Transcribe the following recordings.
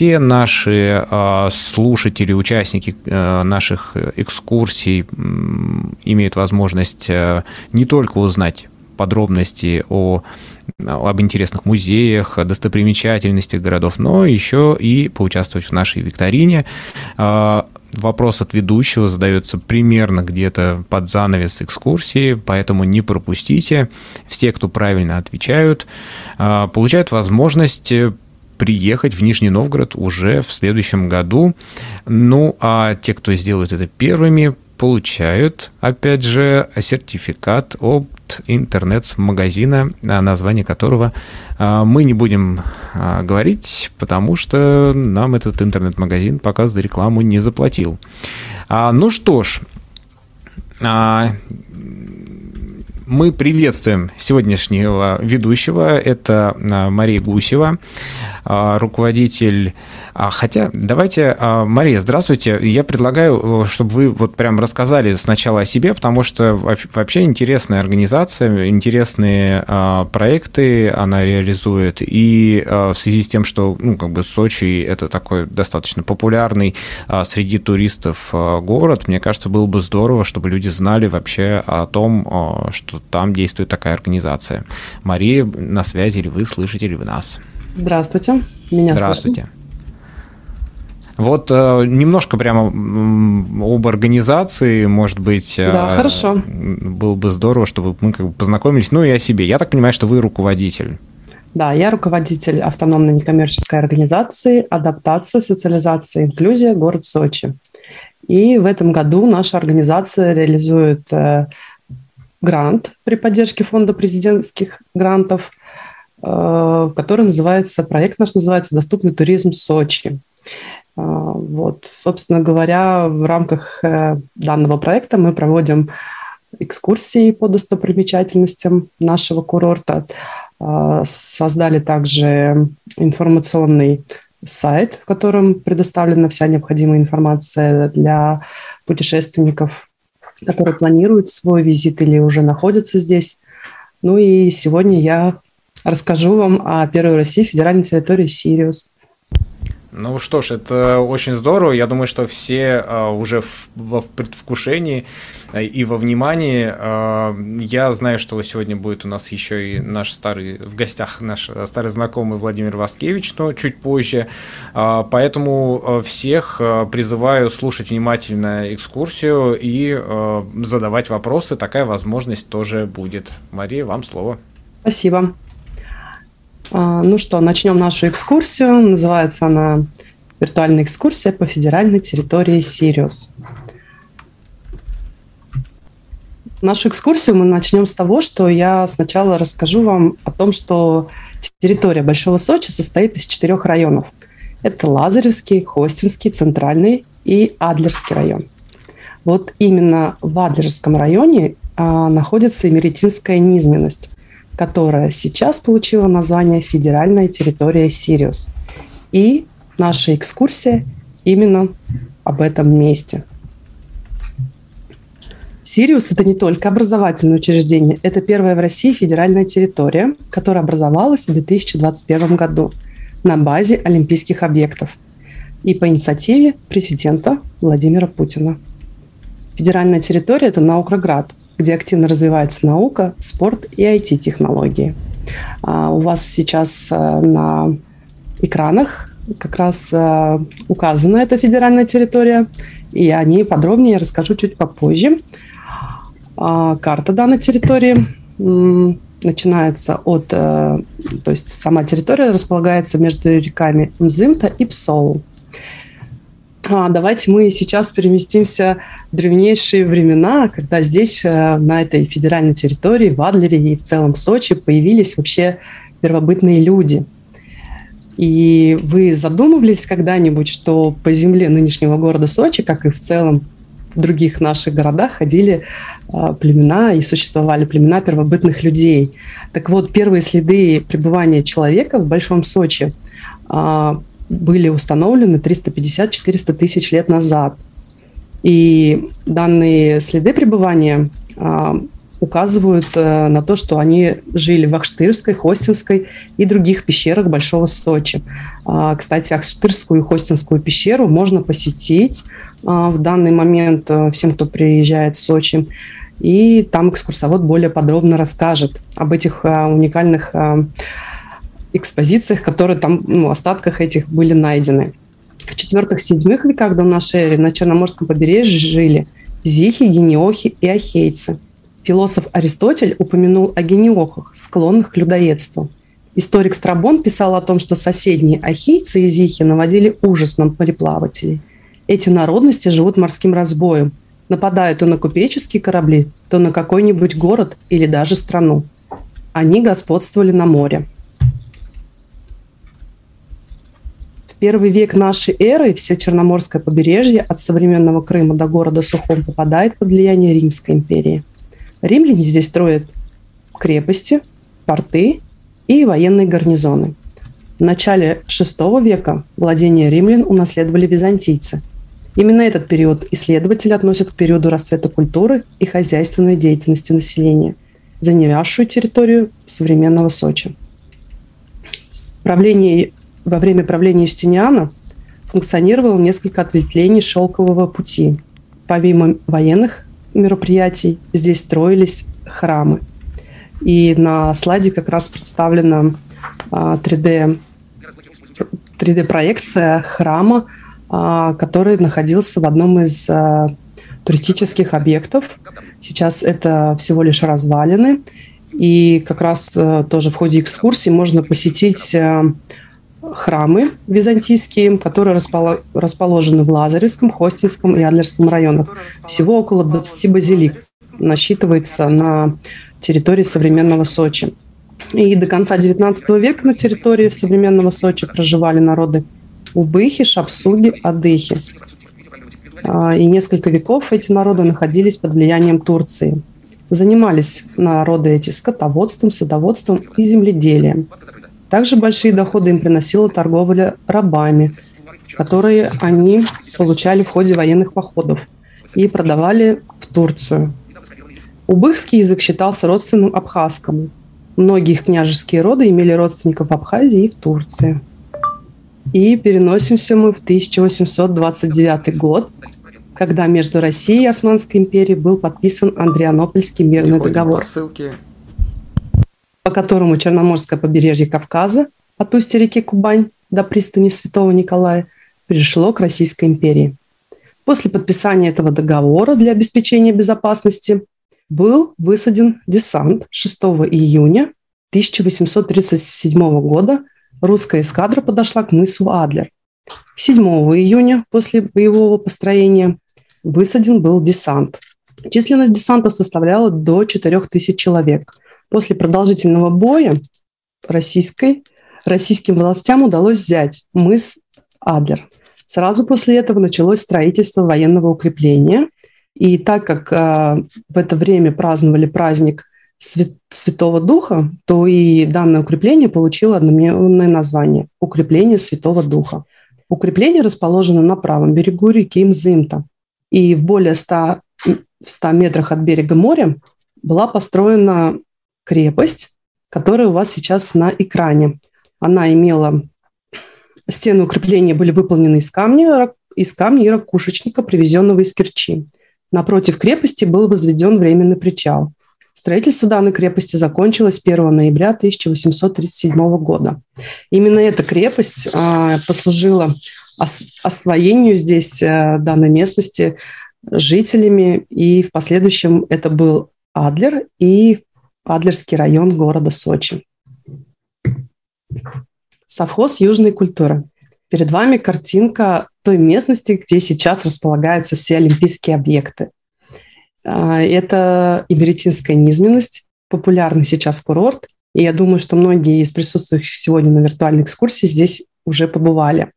все наши слушатели, участники наших экскурсий имеют возможность не только узнать подробности о об интересных музеях, достопримечательностях городов, но еще и поучаствовать в нашей викторине. А, вопрос от ведущего задается примерно где-то под занавес экскурсии, поэтому не пропустите. Все, кто правильно отвечают, а, получают возможность приехать в Нижний Новгород уже в следующем году. Ну, а те, кто сделают это первыми, получают, опять же, сертификат от интернет-магазина, название которого а, мы не будем а, говорить, потому что нам этот интернет-магазин пока за рекламу не заплатил. А, ну что ж, мы приветствуем сегодняшнего ведущего. Это Мария Гусева, руководитель а, хотя, давайте, а, Мария, здравствуйте. Я предлагаю, э, чтобы вы вот прям рассказали сначала о себе, потому что вообще интересная организация, интересные а, проекты она реализует. И в связи с тем, что, ну, как бы Сочи это такой достаточно популярный среди туристов город, мне кажется, было бы здорово, чтобы люди знали вообще о том, что там действует такая организация. Мария, на связи или вы слышите ли вы нас? Здравствуйте. Меня Здравствуйте. Слышно? Вот э, немножко прямо об организации, может быть. Да, э, хорошо. Было бы здорово, чтобы мы как бы познакомились. Ну и о себе. Я так понимаю, что вы руководитель. Да, я руководитель автономной некоммерческой организации «Адаптация, социализация, инклюзия. Город Сочи». И в этом году наша организация реализует э, грант при поддержке фонда президентских грантов, э, который называется, проект наш называется «Доступный туризм Сочи». А, вот, собственно говоря, в рамках э, данного проекта мы проводим экскурсии по достопримечательностям нашего курорта. Создали также информационный сайт, в котором предоставлена вся необходимая информация для путешественников, которые планируют свой визит или уже находятся здесь. Ну и сегодня я расскажу вам о первой России федеральной территории Сириус – ну что ж, это очень здорово. Я думаю, что все а, уже в, в предвкушении а, и во внимании. А, я знаю, что сегодня будет у нас еще и наш старый в гостях наш старый знакомый Владимир Васкевич, но чуть позже. А, поэтому а, всех призываю слушать внимательно экскурсию и а, задавать вопросы. Такая возможность тоже будет. Мария, вам слово. Спасибо. А, ну что, начнем нашу экскурсию. Называется она «Виртуальная экскурсия по федеральной территории Сириус». Нашу экскурсию мы начнем с того, что я сначала расскажу вам о том, что территория Большого Сочи состоит из четырех районов. Это Лазаревский, Хостинский, Центральный и Адлерский район. Вот именно в Адлерском районе а, находится Эмеретинская низменность которая сейчас получила название «Федеральная территория Сириус». И наша экскурсия именно об этом месте. Сириус – это не только образовательное учреждение, это первая в России федеральная территория, которая образовалась в 2021 году на базе олимпийских объектов и по инициативе президента Владимира Путина. Федеральная территория – это Наукроград, где активно развивается наука, спорт и IT-технологии. А, у вас сейчас э, на экранах как раз э, указана эта федеральная территория, и о ней подробнее я расскажу чуть попозже. А, карта данной территории начинается от, э, то есть сама территория располагается между реками Мзымта и Псоу. А, давайте мы сейчас переместимся в древнейшие времена, когда здесь, э, на этой федеральной территории, в Адлере и в целом в Сочи появились вообще первобытные люди. И вы задумывались когда-нибудь, что по земле нынешнего города Сочи, как и в целом в других наших городах, ходили э, племена и существовали племена первобытных людей. Так вот, первые следы пребывания человека в Большом Сочи а, были установлены 350-400 тысяч лет назад. И данные следы пребывания а, указывают а, на то, что они жили в Ахштырской, Хостинской и других пещерах Большого Сочи. А, кстати, Акштырскую и Хостинскую пещеру можно посетить а, в данный момент э, всем, кто приезжает в Сочи. И там экскурсовод более подробно расскажет об этих а, уникальных экспозициях, которые там, ну, остатках этих были найдены. В четвертых-седьмых веках до нашей эры на Черноморском побережье жили зихи, гениохи и ахейцы. Философ Аристотель упомянул о гениохах, склонных к людоедству – Историк Страбон писал о том, что соседние ахийцы и зихи наводили ужас на мореплавателей. Эти народности живут морским разбоем, нападая то на купеческие корабли, то на какой-нибудь город или даже страну. Они господствовали на море. В первый век нашей эры все Черноморское побережье от современного Крыма до города Сухом попадает под влияние Римской империи. Римляне здесь строят крепости, порты и военные гарнизоны. В начале VI века владения римлян унаследовали византийцы. Именно этот период исследователи относят к периоду расцвета культуры и хозяйственной деятельности населения, занявшую территорию современного Сочи. В правлении, во время правления Юстиниана функционировало несколько ответвлений шелкового пути. Помимо военных мероприятий здесь строились храмы – и на слайде как раз представлена 3D, а, 3D-проекция храма, а, который находился в одном из а, туристических объектов. Сейчас это всего лишь развалины. И как раз тоже в ходе экскурсии можно посетить храмы византийские, которые расположены в Лазаревском, Хостинском и Адлерском районах. Всего около 20 базилик насчитывается на территории современного Сочи. И до конца XIX века на территории современного Сочи проживали народы Убыхи, Шапсуги, Адыхи. А, и несколько веков эти народы находились под влиянием Турции. Занимались народы эти скотоводством, садоводством и земледелием. Также большие доходы им приносила торговля рабами, которые они получали в ходе военных походов и продавали в Турцию. Убыхский язык считался родственным абхазскому. Многие их княжеские роды имели родственников в Абхазии и в Турции. И переносимся мы в 1829 год, когда между Россией и Османской империей был подписан Андрианопольский мирный Переходим договор, по, по которому Черноморское побережье Кавказа от устья реки Кубань до пристани Святого Николая перешло к Российской империи. После подписания этого договора для обеспечения безопасности был высаден десант 6 июня 1837 года. Русская эскадра подошла к мысу Адлер. 7 июня после боевого построения высаден был десант. Численность десанта составляла до 4000 человек. После продолжительного боя российской, российским властям удалось взять мыс Адлер. Сразу после этого началось строительство военного укрепления – и так как э, в это время праздновали праздник Святого Духа, то и данное укрепление получило одноименное название – Укрепление Святого Духа. Укрепление расположено на правом берегу реки Мзымта. И в более 100, 100 метрах от берега моря была построена крепость, которая у вас сейчас на экране. Она имела... Стены укрепления были выполнены из камня, из камня и ракушечника, привезенного из Керчи. Напротив крепости был возведен временный причал. Строительство данной крепости закончилось 1 ноября 1837 года. Именно эта крепость а, послужила освоению здесь а, данной местности жителями, и в последующем это был Адлер и Адлерский район города Сочи. Совхоз южной культуры. Перед вами картинка той местности, где сейчас располагаются все олимпийские объекты. А, это Иберитинская низменность, популярный сейчас курорт. И я думаю, что многие из присутствующих сегодня на виртуальной экскурсии здесь уже побывали.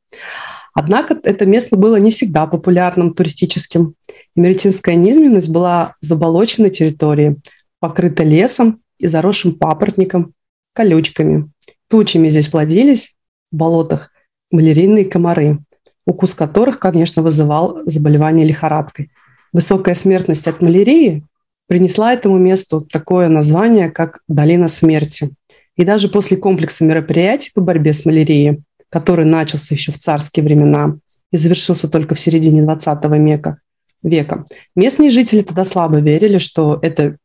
Однако это место было не всегда популярным туристическим. Эмеретинская низменность была заболоченной территорией, покрыта лесом и заросшим папоротником, колючками. Тучами здесь плодились в болотах малярийные комары, укус которых, конечно, вызывал заболевание лихорадкой. Высокая смертность от малярии принесла этому месту такое название, как «Долина смерти». И даже после комплекса мероприятий по борьбе с малярией который начался еще в царские времена и завершился только в середине 20 века, века. Местные жители тогда слабо верили, что эта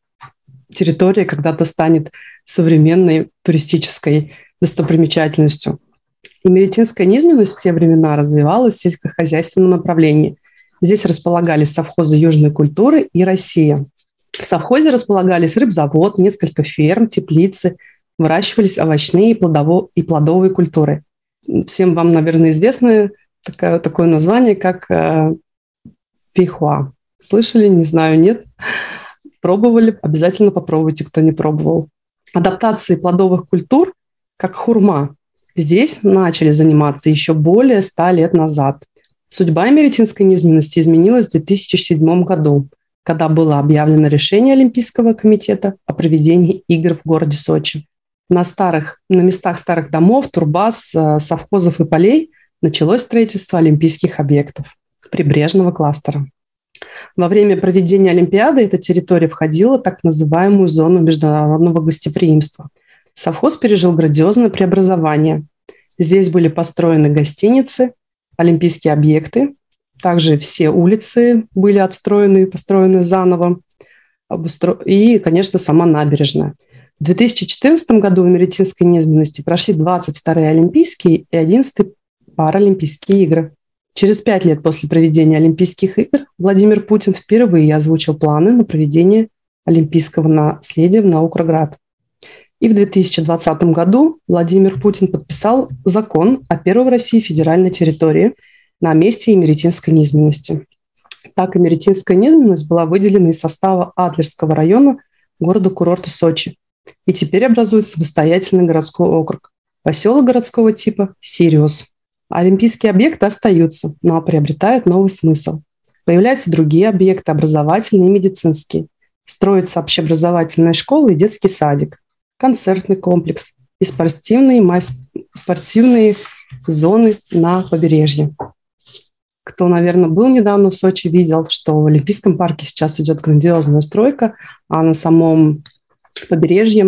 территория когда-то станет современной туристической достопримечательностью. И меретинская низменность в те времена развивалась в сельскохозяйственном направлении. Здесь располагались совхозы южной культуры и Россия. В совхозе располагались рыбзавод, несколько ферм, теплицы, выращивались овощные и, и плодовые культуры. Всем вам, наверное, известно такое, такое название, как э, фихуа. Слышали? Не знаю, нет. Пробовали? Обязательно попробуйте, кто не пробовал. Адаптации плодовых культур, как хурма, здесь начали заниматься еще более ста лет назад. Судьба меретинской низменности изменилась в 2007 году, когда было объявлено решение Олимпийского комитета о проведении игр в городе Сочи. На, старых, на местах старых домов, турбаз, э, совхозов и полей началось строительство олимпийских объектов прибрежного кластера. Во время проведения Олимпиады эта территория входила в так называемую зону международного гостеприимства. Совхоз пережил грандиозное преобразование. Здесь были построены гостиницы, олимпийские объекты, также все улицы были отстроены, построены заново, и, конечно, сама набережная. В 2014 году в Меретинской низменности прошли 22-е Олимпийские и 11-е Паралимпийские игры. Через пять лет после проведения Олимпийских игр Владимир Путин впервые озвучил планы на проведение олимпийского наследия в Наукроград. И в 2020 году Владимир Путин подписал закон о первой в России федеральной территории на месте Емеретинской низменности. Так, Емеретинская низменность была выделена из состава Адлерского района города-курорта Сочи и теперь образует самостоятельный городской округ. Поселок городского типа – Сириус. Олимпийские объекты остаются, но приобретают новый смысл. Появляются другие объекты, образовательные и медицинские. Строится общеобразовательная школа и детский садик, концертный комплекс и спортивные, спортивные зоны на побережье. Кто, наверное, был недавно в Сочи, видел, что в Олимпийском парке сейчас идет грандиозная стройка, а на самом побережье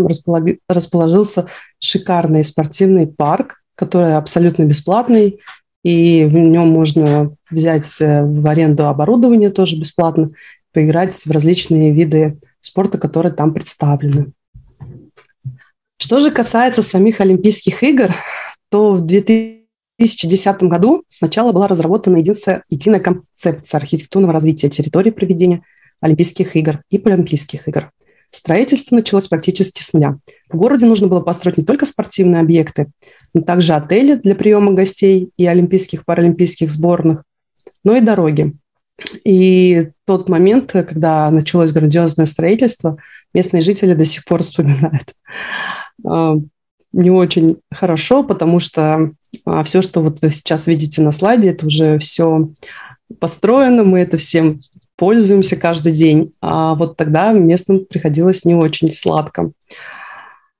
расположился шикарный спортивный парк, который абсолютно бесплатный, и в нем можно взять э, в аренду оборудование тоже бесплатно, поиграть в различные виды спорта, которые там представлены. Что же касается самих Олимпийских игр, то в 2010 году сначала была разработана единая концепция архитектурного развития территории проведения Олимпийских игр и Паралимпийских игр. Строительство началось практически с нуля. В городе нужно было построить не только спортивные объекты, но также отели для приема гостей и олимпийских, паралимпийских сборных, но и дороги. И тот момент, когда началось грандиозное строительство, местные жители до сих пор вспоминают. А, не очень хорошо, потому что а, все, что вот вы сейчас видите на слайде, это уже все построено, мы это всем пользуемся каждый день. А вот тогда местным приходилось не очень сладко.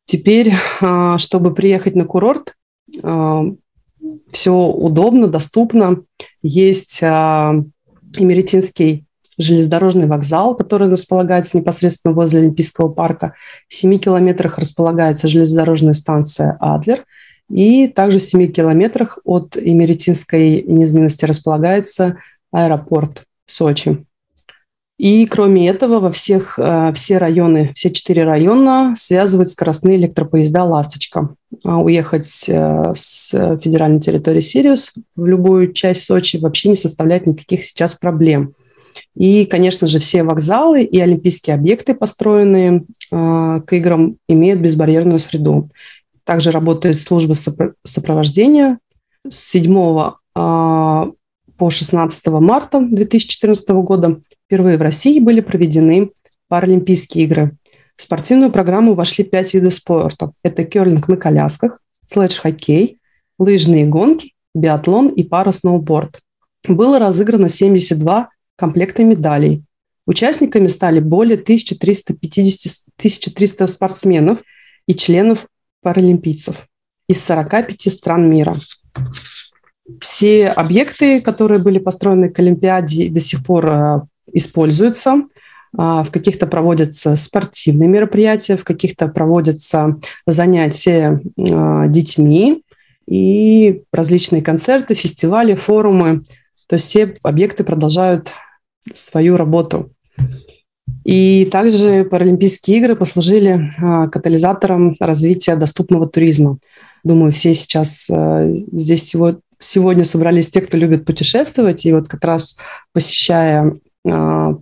Теперь, а, чтобы приехать на курорт, а, все удобно, доступно. Есть Эмеретинский железнодорожный вокзал, который располагается непосредственно возле Олимпийского парка. В 7 километрах располагается железнодорожная станция «Адлер». И также в 7 километрах от Эмеретинской низменности располагается аэропорт Сочи. И кроме этого, во всех, э, все районы, все четыре района связывают скоростные электропоезда «Ласточка». А уехать э, с федеральной территории Сириус в любую часть Сочи вообще не составляет никаких сейчас проблем. И, конечно же, все вокзалы и олимпийские объекты, построенные э, к играм, имеют безбарьерную среду. Также работает служба сопровождения. С 7 по 16 марта 2014 года впервые в России были проведены Паралимпийские игры. В спортивную программу вошли пять видов спорта. Это керлинг на колясках, слэдж-хоккей, лыжные гонки, биатлон и пара-сноуборд. Было разыграно 72 комплекта медалей. Участниками стали более 1350 1300 спортсменов и членов паралимпийцев из 45 стран мира. Все объекты, которые были построены к Олимпиаде, до сих пор э, используются. А, в каких-то проводятся спортивные мероприятия, в каких-то проводятся занятия а, детьми. и различные концерты, фестивали, форумы. То есть все объекты продолжают свою работу. И также Паралимпийские игры послужили а, катализатором развития доступного туризма. Думаю, все сейчас здесь сегодня собрались те, кто любит путешествовать, и вот как раз посещая а,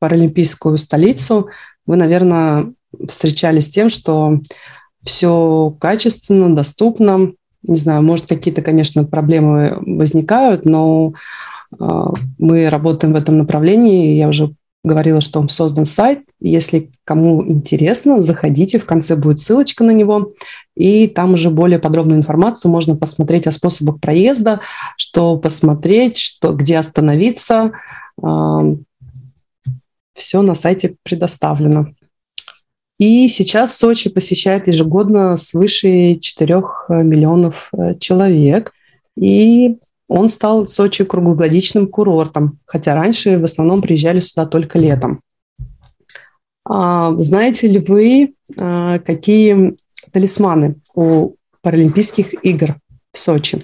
паралимпийскую столицу, вы, наверное, встречались с тем, что все качественно, доступно. Не знаю, может, какие-то, конечно, проблемы возникают, но мы работаем в этом направлении. Я уже говорила, что создан сайт. Если кому интересно, заходите, в конце будет ссылочка на него, и там уже более подробную информацию можно посмотреть о способах проезда, что посмотреть, что, где остановиться. Все на сайте предоставлено. И сейчас Сочи посещает ежегодно свыше 4 миллионов э, человек. И он стал Сочи круглогодичным курортом, хотя раньше в основном приезжали сюда только летом. А, знаете ли вы, а, какие талисманы у Паралимпийских игр в Сочи?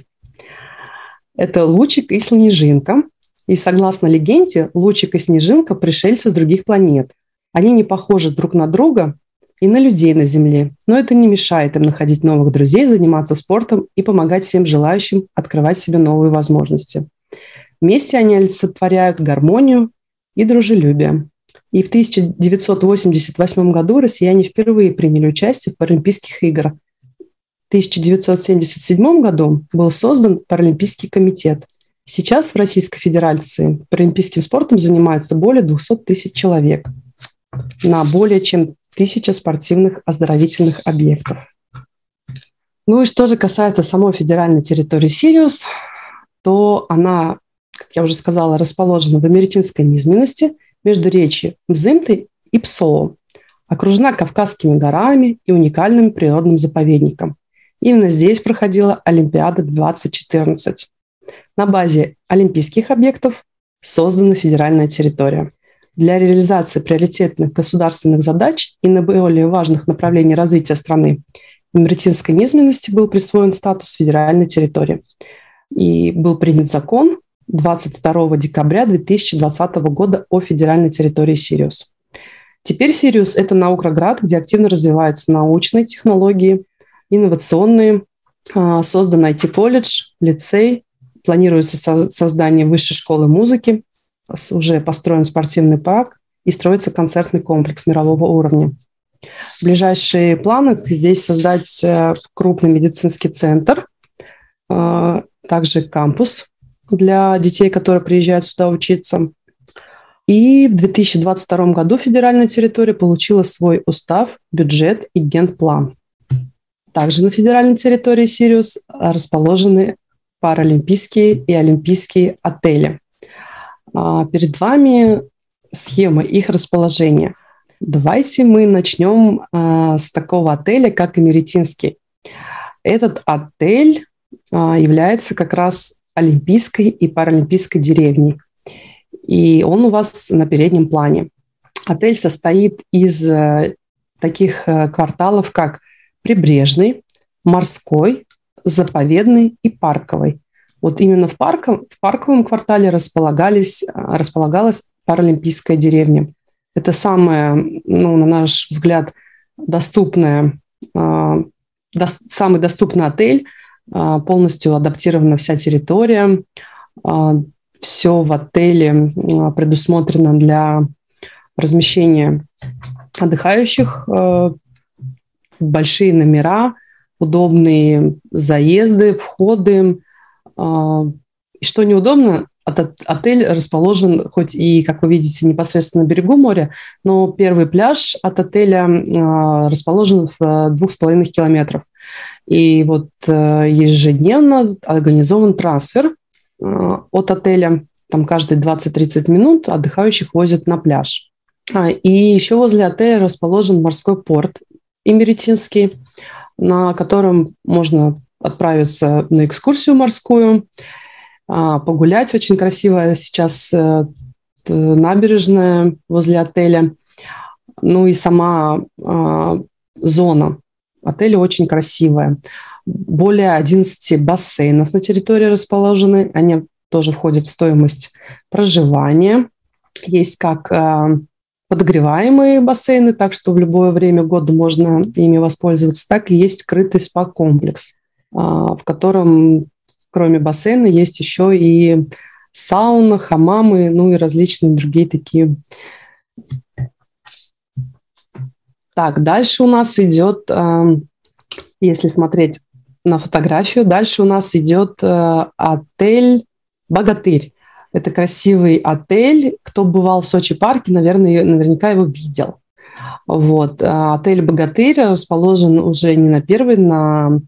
Это лучик и снежинка. И согласно легенде, лучик и снежинка – пришельцы с других планет. Они не похожи друг на друга, и на людей на Земле. Но это не мешает им находить новых друзей, заниматься спортом и помогать всем желающим открывать себе новые возможности. Вместе они олицетворяют гармонию и дружелюбие. И в 1988 году россияне впервые приняли участие в Паралимпийских играх. В 1977 году был создан Паралимпийский комитет. Сейчас в Российской Федерации паралимпийским спортом занимаются более 200 тысяч человек на более чем тысяча спортивных оздоровительных объектов. Ну и что же касается самой федеральной территории Сириус, то она, как я уже сказала, расположена в Америтинской низменности между речи Мзымтой и Псоо, окружена Кавказскими горами и уникальным природным заповедником. Именно здесь проходила Олимпиада 2014. На базе олимпийских объектов создана федеральная территория для реализации приоритетных государственных задач и наиболее важных направлений развития страны Емеретинской низменности был присвоен статус федеральной территории. И был принят закон 22 декабря 2020 года о федеральной территории Сириус. Теперь Сириус – это наукоград, где активно развиваются научные технологии, инновационные, а, создан IT-колледж, лицей, планируется создание высшей школы музыки, уже построен спортивный парк и строится концертный комплекс мирового уровня. Ближайшие планы здесь создать э, крупный медицинский центр, э, также кампус для детей, которые приезжают сюда учиться. И в 2022 году федеральная территория получила свой устав, бюджет и генплан. Также на федеральной территории Сириус расположены паралимпийские и олимпийские отели. А, перед вами схема их расположения. Давайте мы начнем а, с такого отеля, как Эмеретинский. Этот отель а, является как раз олимпийской и паралимпийской деревней. И он у вас на переднем плане. Отель состоит из э, таких э, кварталов, как Прибрежный, Морской, Заповедный и Парковый. Вот именно в, парком, в парковом квартале располагались, а, располагалась паралимпийская деревня. Это самая, ну, на наш взгляд, доступная, э, до, самый доступный отель, э, полностью адаптирована вся территория, все в отеле предусмотрено для размещения отдыхающих, большие номера, удобные заезды, входы, а, и что неудобно, отель расположен, хоть и, как вы видите, непосредственно на берегу моря, но первый пляж от отеля а, расположен в двух с половиной километров. И вот э, ежедневно организован трансфер а, от отеля. Там каждые 20-30 минут отдыхающих возят на пляж. И еще возле отеля расположен морской порт Имеретинский, на котором можно отправиться на экскурсию морскую, а, погулять. Очень красивая сейчас э, набережная возле отеля. Ну и сама а, зона отеля очень красивая. более 11 бассейнов на территории расположены. Они тоже входят в стоимость проживания. Есть как э, подогреваемые бассейны, так что в любое время года можно ими воспользоваться, так и есть скрытый спа-комплекс, в котором кроме бассейна есть еще и сауна, хамамы, ну и различные другие такие. Так, дальше у нас идет, э, если смотреть на фотографию, дальше у нас идет отель «Богатырь». Это красивый отель. Кто бывал в Сочи парке, наверное, наверняка его видел. Вот. А отель «Богатырь» расположен уже не на первой, на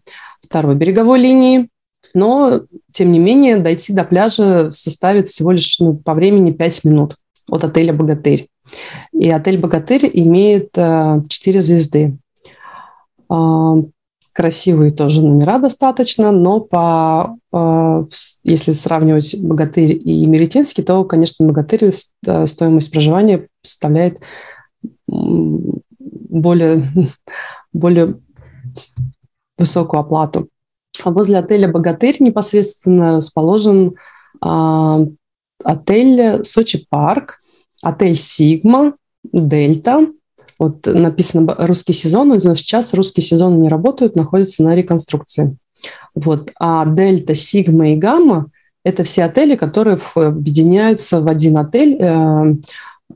второй береговой линии. Но, тем не менее, дойти до пляжа составит всего лишь ну, по времени 5 минут от отеля «Богатырь». И отель «Богатырь» имеет 4 э, звезды. А, красивые тоже номера достаточно, но по, э, если сравнивать «Богатырь» и «Меретинский», то, конечно, «Богатырь» э, стоимость проживания составляет более, более высокую оплату. А возле отеля «Богатырь» непосредственно расположен э, отель «Сочи Парк», отель «Сигма», «Дельта», вот написано русский сезон, но сейчас русский сезон не работают, находятся на реконструкции. Вот. А дельта, сигма и гамма – это все отели, которые объединяются в один отель, э,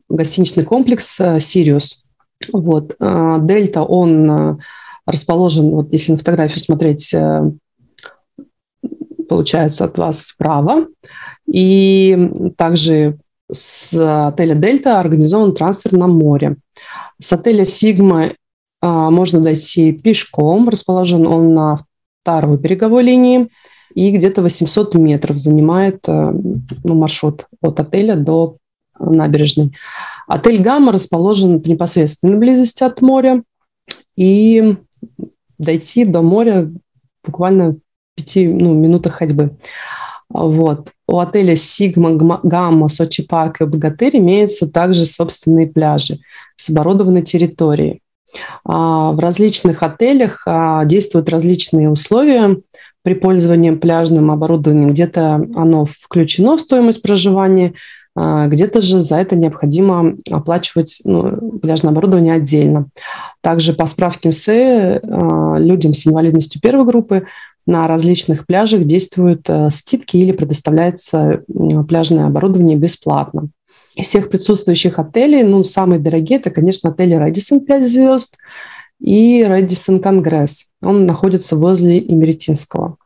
гостиничный комплекс э, «Сириус». Вот. Э, дельта, он э, расположен, вот если на фотографию смотреть, э, получается от вас справа. И также с отеля «Дельта» организован трансфер на море. С отеля «Сигма» а, можно дойти пешком. Расположен он на второй береговой линии. И где-то 800 метров занимает а, ну, маршрут от отеля до набережной. Отель «Гамма» расположен в непосредственной близости от моря. И дойти до моря буквально в пяти ну, минутах ходьбы. Вот. У отеля «Сигма», «Гамма», «Сочи парк» и «Богатырь» имеются также собственные пляжи с оборудованной территорией. А, в различных отелях а, действуют различные условия при пользовании пляжным оборудованием. Где-то оно включено в стоимость проживания, где-то же за это необходимо оплачивать ну, пляжное оборудование отдельно. Также по справке МСЭ людям с инвалидностью первой группы на различных пляжах действуют э, скидки или предоставляется пляжное оборудование бесплатно. Из всех присутствующих отелей, ну, самые дорогие, это, конечно, отель «Рэдисон» 5 звезд и «Рэдисон Конгресс». Он находится возле Эмеретинского.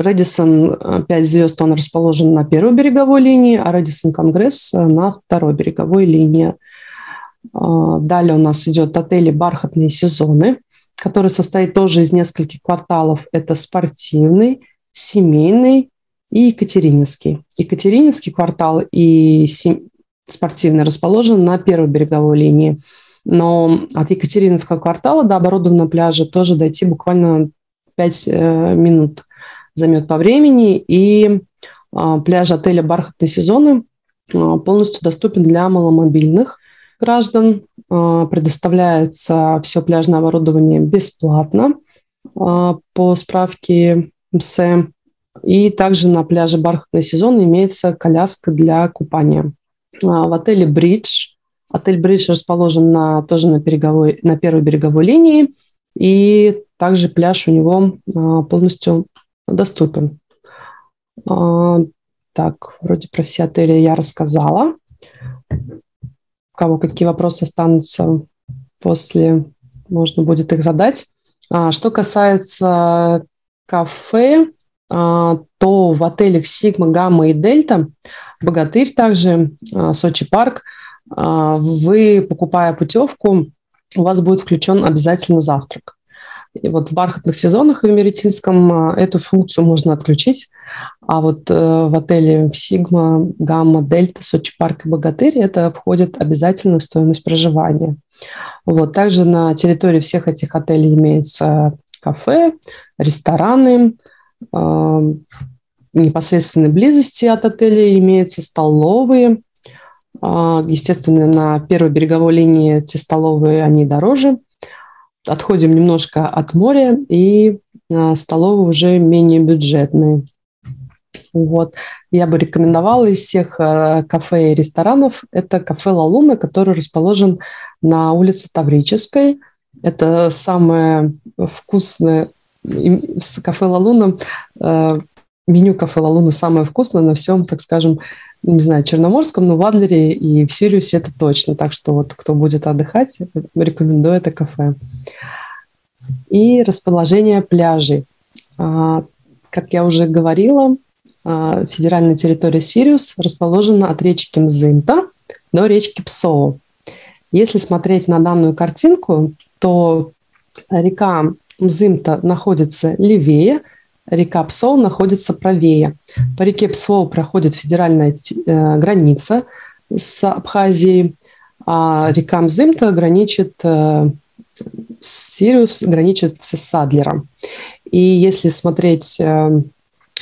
«Рэдисон» 5 звезд, он расположен на первой береговой линии, а «Рэдисон Конгресс» на второй береговой линии. А, далее у нас идет отели «Бархатные сезоны» который состоит тоже из нескольких кварталов. Это спортивный, семейный и Екатерининский. Екатерининский квартал и спортивный расположен на первой береговой линии. Но от Екатерининского квартала до оборудованного пляжа тоже дойти буквально 5 э, минут займет по времени. И а, пляж отеля «Бархатные сезоны» а, полностью доступен для маломобильных граждан. А, предоставляется все пляжное оборудование бесплатно по справке МСЭ. И также на пляже «Бархатный сезон» имеется коляска для купания. В отеле «Бридж». Отель «Бридж» расположен на, тоже на, береговой, на первой береговой линии. И также пляж у него полностью доступен. Так, вроде про все отели я рассказала кого какие вопросы останутся после, можно будет их задать. А, что касается кафе, а, то в отелях Сигма, Гамма и Дельта, Богатырь также, а, Сочи парк, вы, покупая путевку, у вас будет включен обязательно завтрак. И вот в бархатных сезонах в Эмеретинском а, эту функцию можно отключить, а вот э, в отеле Сигма, Гамма, Дельта, Сочи Парк и Богатырь это входит обязательно в стоимость проживания. Вот. Также на территории всех этих отелей имеются кафе, рестораны, э, непосредственной близости от отеля имеются столовые. Э, естественно, на первой береговой линии эти столовые, они дороже – отходим немножко от моря, и столовые уже менее бюджетные. Вот. Я бы рекомендовала из всех кафе и ресторанов, это кафе «Лалуна», который расположен на улице Таврической. Это самое вкусное кафе «Лалуна». Меню кафе «Лалуна» самое вкусное на всем, так скажем, не знаю, Черноморском, но в Адлере и в Сириусе это точно. Так что вот кто будет отдыхать, рекомендую это кафе. И расположение пляжей. А, как я уже говорила, а, федеральная территория Сириус расположена от речки Мзымта до речки Псоу. Если смотреть на данную картинку, то река Мзымта находится левее, река Псоу находится правее. По реке Псоу проходит федеральная э, граница с Абхазией, а река Мзымта граничит э, Сириус граничит с Садлером. И если смотреть э,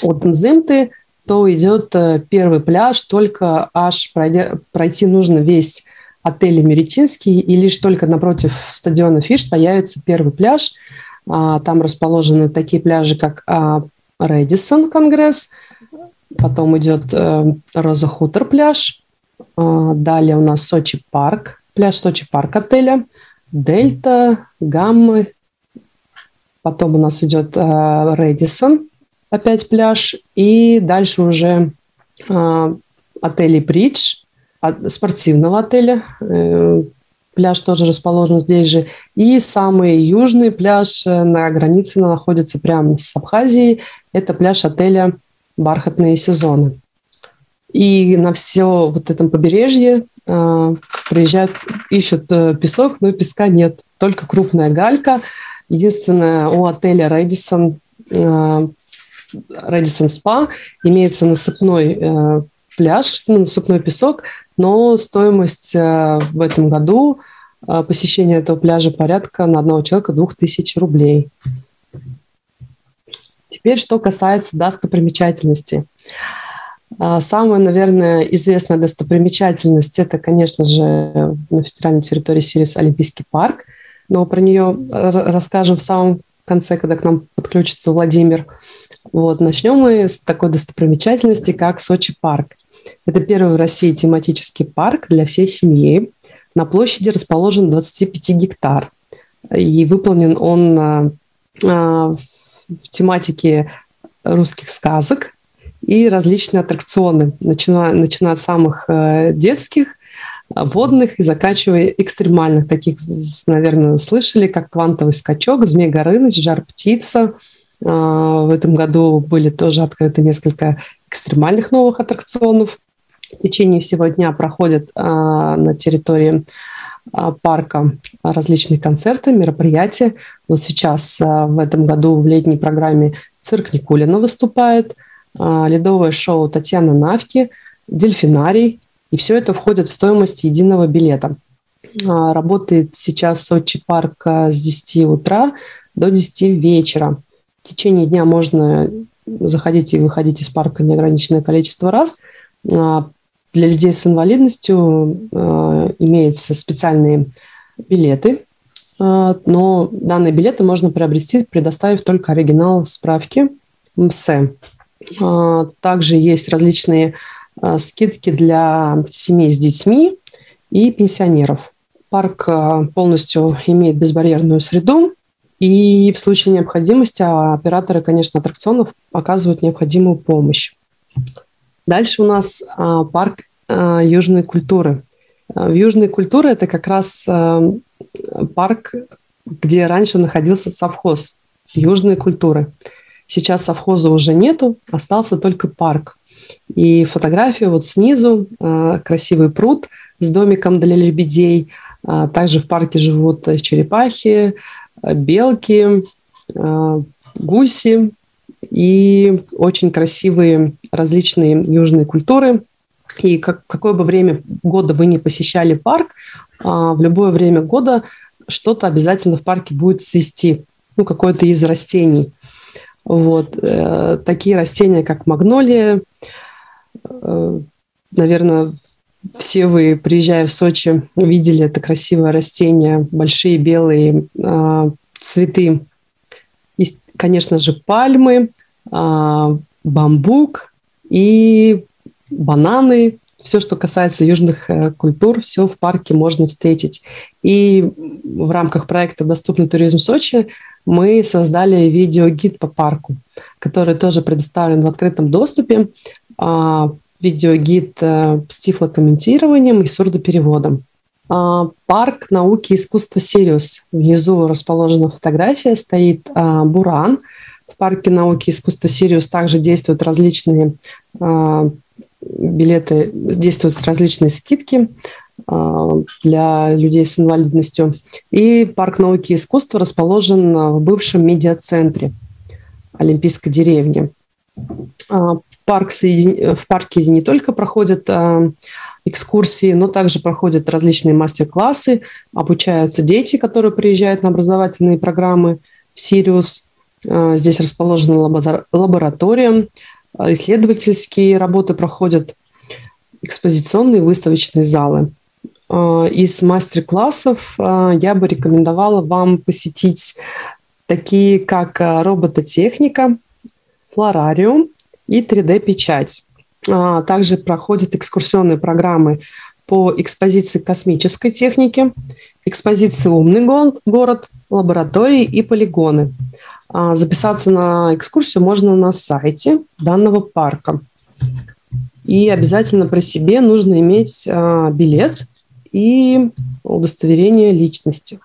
от Мзымты, то идет первый пляж, только аж пройдя, пройти нужно весь отель Меретинский, и лишь только напротив стадиона Фиш появится первый пляж – там расположены такие пляжи, как Редисон Конгресс, потом идет э, Роза Хутор пляж, а, далее у нас Сочи Парк, пляж Сочи Парк отеля, Дельта, Гамма, потом у нас идет Редисон, опять пляж, и дальше уже а, отели Бридж, спортивного отеля, э, пляж тоже расположен здесь же. И самый южный пляж э, на границе находится прямо с Абхазией. Это пляж отеля «Бархатные сезоны». И на все вот этом побережье э, приезжают, ищут э, песок, но песка нет, только крупная галька. Единственное, у отеля Рэдисон, э, Рэдисон Спа имеется насыпной э, пляж, ну, насыпной песок, но стоимость э, в этом году э, посещения этого пляжа порядка на одного человека 2000 рублей. Теперь, что касается достопримечательностей. Э, самая, наверное, известная достопримечательность – это, конечно же, на федеральной территории Сирис Олимпийский парк. Но про нее расскажем в самом конце, когда к нам подключится Владимир. Вот, начнем мы с такой достопримечательности, как Сочи парк – это первый в России тематический парк для всей семьи. На площади расположен 25 гектар. И выполнен он а, а, в тематике русских сказок и различные аттракционы, начиная, начиная от самых э, детских, водных и заканчивая экстремальных. Таких, наверное, слышали, как «Квантовый скачок», «Змей Горыныч», «Жар-птица». А, в этом году были тоже открыты несколько экстремальных новых аттракционов. В течение всего дня проходят а, на территории а, парка различные концерты, мероприятия. Вот сейчас а, в этом году в летней программе цирк Никулина выступает, ледовое шоу Татьяна Навки, дельфинарий. И все это входит в стоимость единого билета. Работает сейчас Сочи парк с 10 утра до 10 вечера. В течение дня можно заходить и выходить из парка неограниченное количество раз. Для людей с инвалидностью э, имеются специальные билеты, э, но данные билеты можно приобрести, предоставив только оригинал справки МС. Также есть различные скидки для семей с детьми и пенсионеров. Парк полностью имеет безбарьерную среду, и в случае необходимости операторы, конечно, аттракционов оказывают необходимую помощь. Дальше у нас а, парк а, южной культуры. А, в южной культуре это как раз а, парк, где раньше находился совхоз южной культуры. Сейчас совхоза уже нету, остался только парк. И фотография вот снизу, красивый пруд с домиком для лебедей. Также в парке живут черепахи, белки, гуси, и очень красивые различные южные культуры. И как, какое бы время года вы не посещали парк, а, в любое время года что-то обязательно в парке будет цвести, ну, какое-то из растений. Вот. Э, такие растения, как магнолия, э, наверное, все вы, приезжая в Сочи, видели это красивое растение, большие белые э, цветы. И, конечно же, пальмы, э, бамбук и бананы. Все, что касается южных э, культур, все в парке можно встретить. И в рамках проекта «Доступный туризм Сочи» мы создали видеогид по парку, который тоже предоставлен в открытом доступе. А, видеогид э, с тифлокомментированием и сурдопереводом. А, парк науки и искусства «Сириус». Внизу расположена фотография, стоит а, буран. В парке науки и искусства «Сириус» также действуют различные билеты, действуют различные скидки для людей с инвалидностью. И парк науки и искусства расположен в бывшем медиацентре Олимпийской деревни. Парк соедин... В парке не только проходят экскурсии, но также проходят различные мастер-классы, обучаются дети, которые приезжают на образовательные программы в Сириус. Здесь расположена лаборатория, исследовательские работы проходят, экспозиционные выставочные залы. А, из мастер-классов а, я бы рекомендовала вам посетить такие, как а, робототехника, флорариум и 3D-печать. Также проходят экскурсионные программы по экспозиции космической техники, экспозиции «Умный город», лаборатории и полигоны. Записаться на экскурсию можно на сайте данного парка. И обязательно при себе нужно иметь билет и удостоверение личности.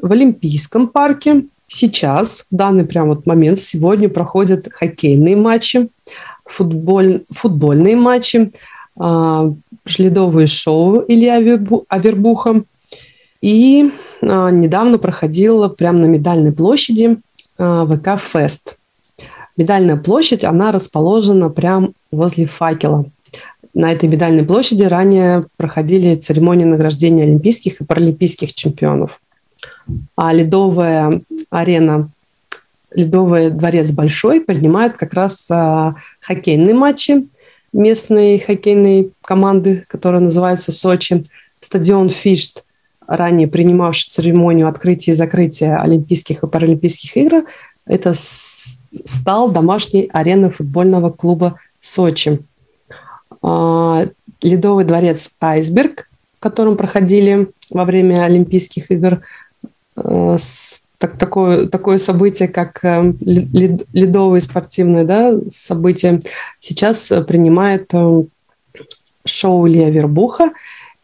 В Олимпийском парке сейчас, в данный прям вот момент, сегодня проходят хоккейные матчи, футболь, футбольные матчи, э, ледовые шоу Илья Авербуха. И э, недавно проходила прямо на Медальной площади э, ВК Фест. Медальная площадь, она расположена прямо возле факела – на этой медальной площади ранее проходили церемонии награждения олимпийских и паралимпийских чемпионов. А ледовая арена, ледовый дворец Большой принимает как раз а, хоккейные матчи местной хоккейной команды, которая называется Сочи. Стадион Фишт, ранее принимавший церемонию открытия и закрытия Олимпийских и Паралимпийских игр, это стал домашней ареной футбольного клуба Сочи. А, ледовый дворец «Айсберг», в котором проходили во время Олимпийских игр так, такое, такое событие, как э, ледовые спортивные да, события, сейчас принимает э, шоу Илья Вербуха.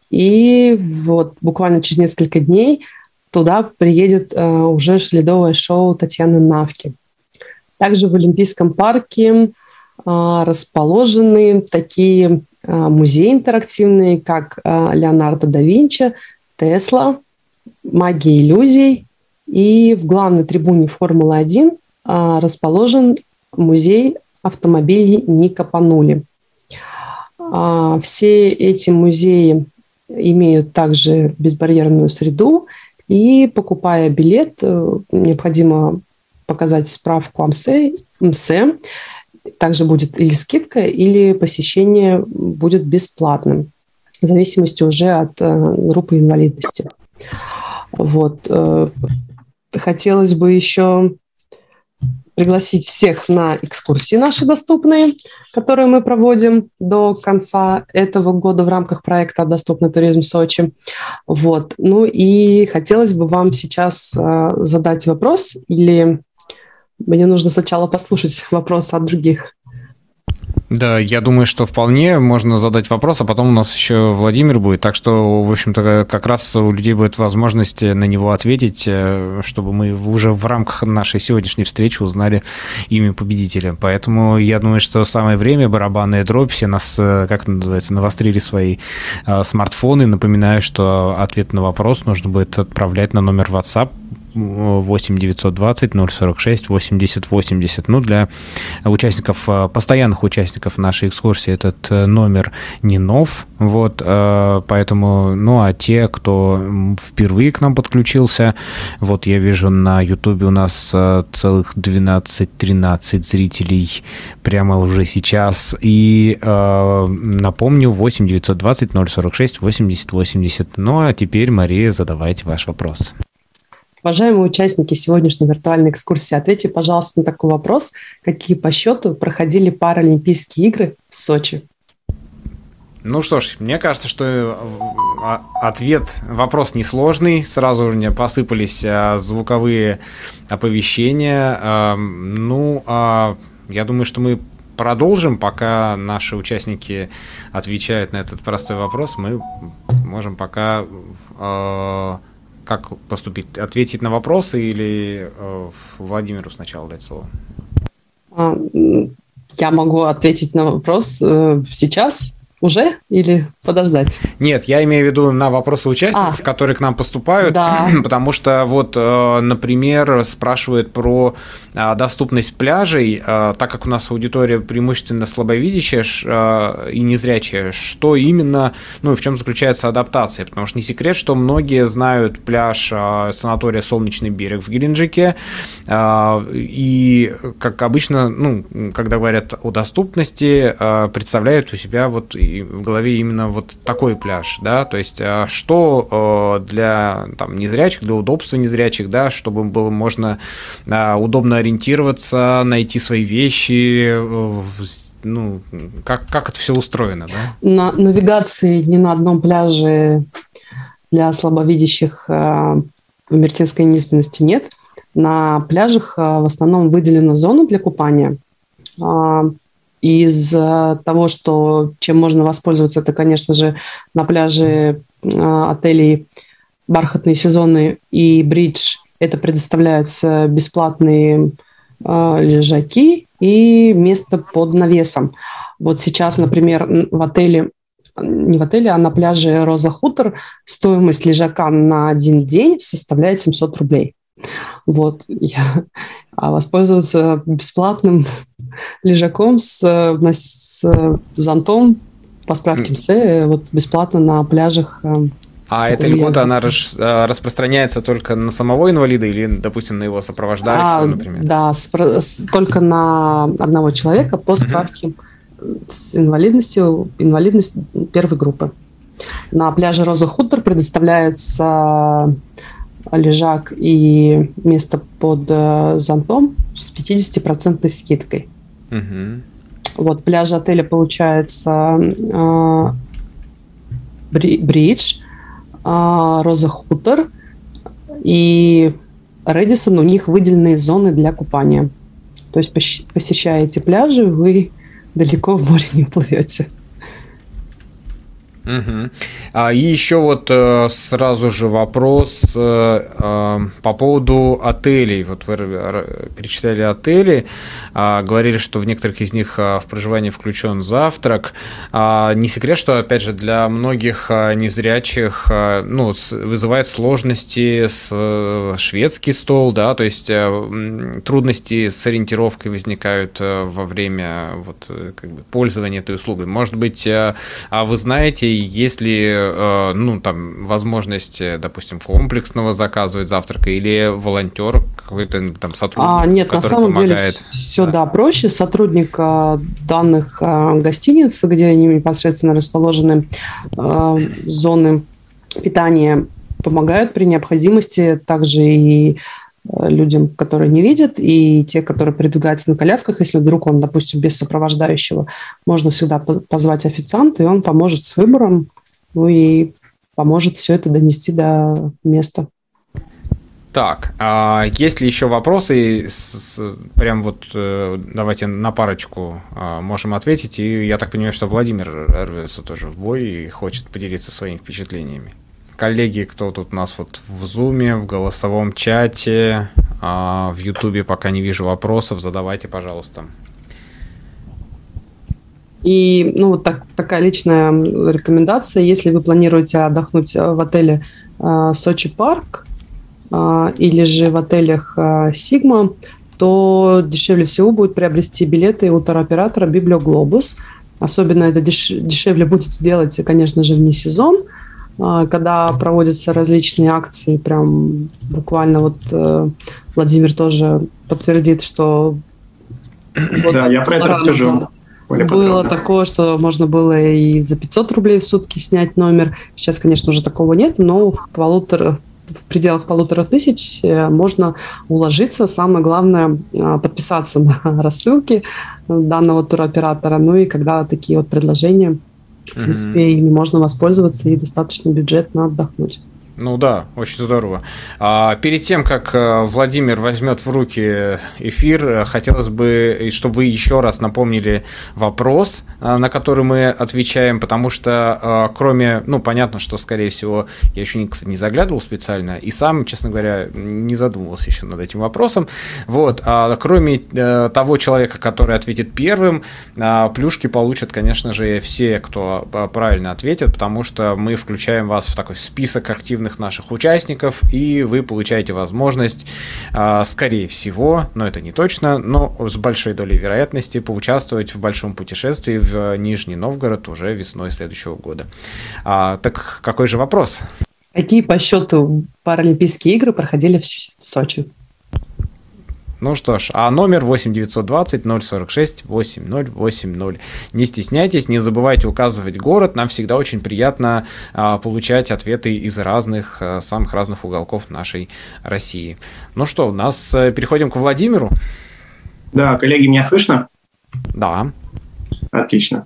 И вот буквально через несколько дней туда приедет уже ледовое шоу Татьяны Навки. Также в Олимпийском парке расположены такие музеи интерактивные, как Леонардо да Винчи, Тесла, магия иллюзий. И в главной трибуне Формулы-1 расположен музей автомобилей Ника Панули. Все эти музеи имеют также безбарьерную среду, и покупая билет, э, необходимо показать справку МСЭ, МСЭ также будет или скидка, или посещение будет бесплатным, в зависимости уже от э, группы инвалидности. Вот. Э, хотелось бы еще пригласить всех на экскурсии наши доступные, которые мы проводим до конца этого года в рамках проекта «Доступный туризм Сочи». Вот. Ну и хотелось бы вам сейчас э, задать вопрос или мне нужно сначала послушать вопросы от других. Да, я думаю, что вполне можно задать вопрос, а потом у нас еще Владимир будет. Так что, в общем-то, как раз у людей будет возможность на него ответить, э, чтобы мы уже в рамках нашей сегодняшней встречи узнали имя победителя. Поэтому я думаю, что самое время, барабанная дробь, все нас, э, как это называется, навострили свои э, смартфоны. Напоминаю, что ответ на вопрос нужно будет отправлять на номер WhatsApp 8 920 046 80 80. Ну, для участников, э, постоянных участников нашей экскурсии этот э, номер не нов, вот, э, поэтому, ну, а те, кто впервые к нам подключился, вот я вижу на ютубе у нас целых 12-13 зрителей прямо уже сейчас, и напомню, 8 920 046 80 80. Ну, а теперь, Мария, задавайте ваш вопрос. Уважаемые участники сегодняшней виртуальной экскурсии, ответьте, пожалуйста, на такой вопрос. Какие по счету проходили Паралимпийские игры в Сочи? Ну что ж, мне кажется, что э, ответ, вопрос несложный. Сразу же мне посыпались э, звуковые оповещения. Эм, ну, а я думаю, что мы продолжим, пока наши участники отвечают на этот простой вопрос. Мы можем пока как поступить? Ответить на вопросы или э, Владимиру сначала дать слово? А, я могу ответить на вопрос э, сейчас. Уже или подождать? Нет, я имею в виду на вопросы участников, а, которые к нам поступают, да. потому что вот, э, например, спрашивают про э, доступность пляжей, э, так как у нас аудитория преимущественно слабовидящая и незрячая, что именно, ну и в чем заключается адаптация, потому что не секрет, что многие знают пляж санатория «Солнечный берег» в Геленджике, и, как обычно, ну, когда говорят о доступности, представляют у себя вот в голове именно вот такой пляж, да, то есть а что э, для там, незрячих, для удобства незрячих, да, чтобы было можно а, удобно ориентироваться, найти свои вещи, э, ну, как, как это все устроено, да? На навигации ни на одном пляже для слабовидящих э, в Мертинской низменности нет. На пляжах в основном выделена зона для купания а, из того, что чем можно воспользоваться, это, конечно же, на пляже а, отелей бархатные сезоны и бридж. Это предоставляются бесплатные э, лежаки и место под навесом. Вот сейчас, например, в отеле, не в отеле, а на пляже Роза Хутор стоимость лежака на один день составляет 700 рублей. Вот, я, а воспользоваться бесплатным лежаком с, с зонтом по справке МС вот бесплатно на пляжах. Э, а эта льгота, она рас, э, распространяется только на самого инвалида или, допустим, на его сопровождающего, а, например? Да, с, только на одного человека по справке uh-huh. с инвалидностью, инвалидность первой группы. На пляже Роза Хутор предоставляется лежак и место под э, зонтом с 50% скидкой. Угу. Вот, пляж отеля получается э, Бридж, э, Роза Хутор и Редисон, у них выделенные зоны для купания. То есть посещаете пляжи, вы далеко в море не плывете. Угу. А, и еще вот э, сразу же вопрос э, э, по поводу отелей. Вот вы перечисляли отели, а, говорили, что в некоторых из них а, в проживание включен завтрак. Не секрет, что, опять же, для многих незрячих ну, вызывает сложности с шведский стол, да, то есть трудности с ориентировкой возникают во время вот, как бы, пользования этой услугой. Может быть, а вы знаете, есть ли э, ну, там, возможность, э, допустим, комплексного заказывать завтрака или волонтер какой-то там сотрудник, а, Нет, на самом помогает? деле все, да. да, проще. Сотрудник э, данных гостиниц, где они непосредственно расположены, зоны питания помогают при необходимости, также и людям, которые не видят, и те, которые передвигаются на колясках, если вдруг он, допустим, без сопровождающего, можно всегда позвать официанта, и он поможет с выбором, ну и поможет все это донести до места. Так, а есть ли еще вопросы? С, с, прям вот э, давайте на парочку э, можем ответить. И я так понимаю, что Владимир рвется тоже в бой и хочет поделиться своими впечатлениями коллеги, кто тут у нас вот в зуме, в голосовом чате, а, в ютубе пока не вижу вопросов, задавайте, пожалуйста. И, ну, вот так, такая личная рекомендация, если вы планируете отдохнуть в отеле э, Сочи Парк, или же в отелях Sigma, то дешевле всего будет приобрести билеты у туроператора Библиоглобус. Особенно это деш дешевле будет сделать, конечно же, вне сезон, когда проводятся различные акции, прям буквально вот э, Владимир тоже подтвердит, что да, я про это расскажу. Было такое, что можно было и за 500 рублей в сутки снять номер. Сейчас, конечно, уже такого нет, но в полутора в пределах полутора тысяч э, можно уложиться. Самое главное э, подписаться на рассылки данного туроператора. Ну и когда такие вот предложения, в принципе, ими можно воспользоваться и достаточно бюджетно отдохнуть. Ну да, очень здорово. А, перед тем, как э, Владимир возьмет в руки эфир, э, хотелось бы, чтобы вы еще раз напомнили вопрос, э, на который мы отвечаем, потому что кроме, ну понятно, что скорее всего, я еще кстати, не заглядывал специально и сам, честно говоря, не задумывался еще над этим вопросом. Вот, а кроме того человека, который ответит первым, плюшки получат, конечно же, все, кто правильно ответит, потому что мы включаем вас в такой список активных активных наших участников, и вы получаете возможность, а, скорее всего, но это не точно, но с большой долей вероятности поучаствовать в большом путешествии в Нижний Новгород уже весной следующего года. А, так какой же вопрос? Какие по счету Паралимпийские игры проходили в Сочи? Ну что ж, а номер 8920 046 8080. Не стесняйтесь, не забывайте указывать город. Нам всегда очень приятно а, получать ответы из разных, а, самых разных уголков нашей России. Ну что, у нас а, переходим к Владимиру. Да, коллеги, меня слышно? Да. Отлично.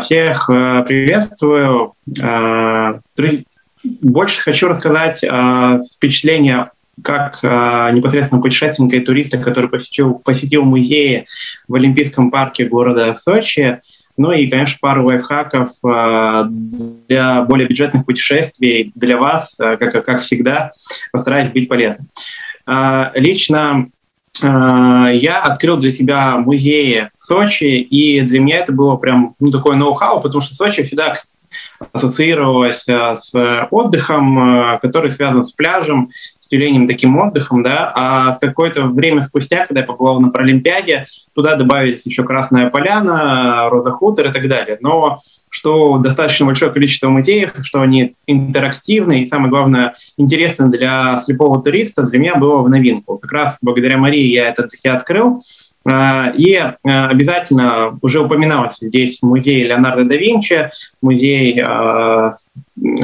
Всех э, приветствую. Э, больше хочу рассказать впечатления как э, непосредственно путешественника и туриста, который посетил, посетил музеи в Олимпийском парке города Сочи. Ну и, конечно, пару лайфхаков э, для более бюджетных путешествий для вас, э, как, как всегда, постараюсь быть полезным. Э, лично я открыл для себя музеи в Сочи, и для меня это было прям ну, такое ноу-хау, потому что Сочи всегда ассоциировалась с отдыхом, который связан с пляжем, тюленем таким отдыхом, да, а какое-то время спустя, когда я побывал на Паралимпиаде, туда добавились еще Красная Поляна, Роза Хутор и так далее. Но что достаточно большое количество музеев, что они интерактивны и, самое главное, интересны для слепого туриста, для меня было в новинку. Как раз благодаря Марии я это для себя открыл. А, и а, обязательно уже упоминалось здесь музей Леонардо да Винчи, музей э,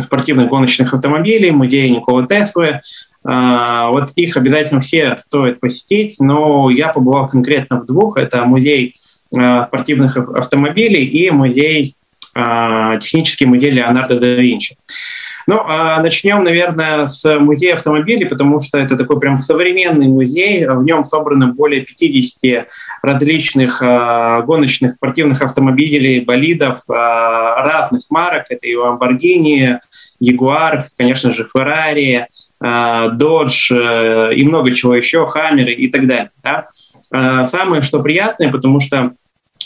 спортивных гоночных автомобилей, музей Никола Теслы, а, вот их обязательно все стоит посетить, но я побывал конкретно в двух. Это музей а, спортивных автомобилей и музей, а, технический музей Леонардо да Винчи. Ну, начнем, наверное, с музея автомобилей, потому что это такой прям современный музей. В нем собрано более 50 различных гоночных спортивных автомобилей, болидов разных марок. Это и Lamborghini, Jaguar, конечно же, Ferrari, Dodge э, и много чего еще, Хаммеры и так далее. Да? Э, самое, что приятное, потому что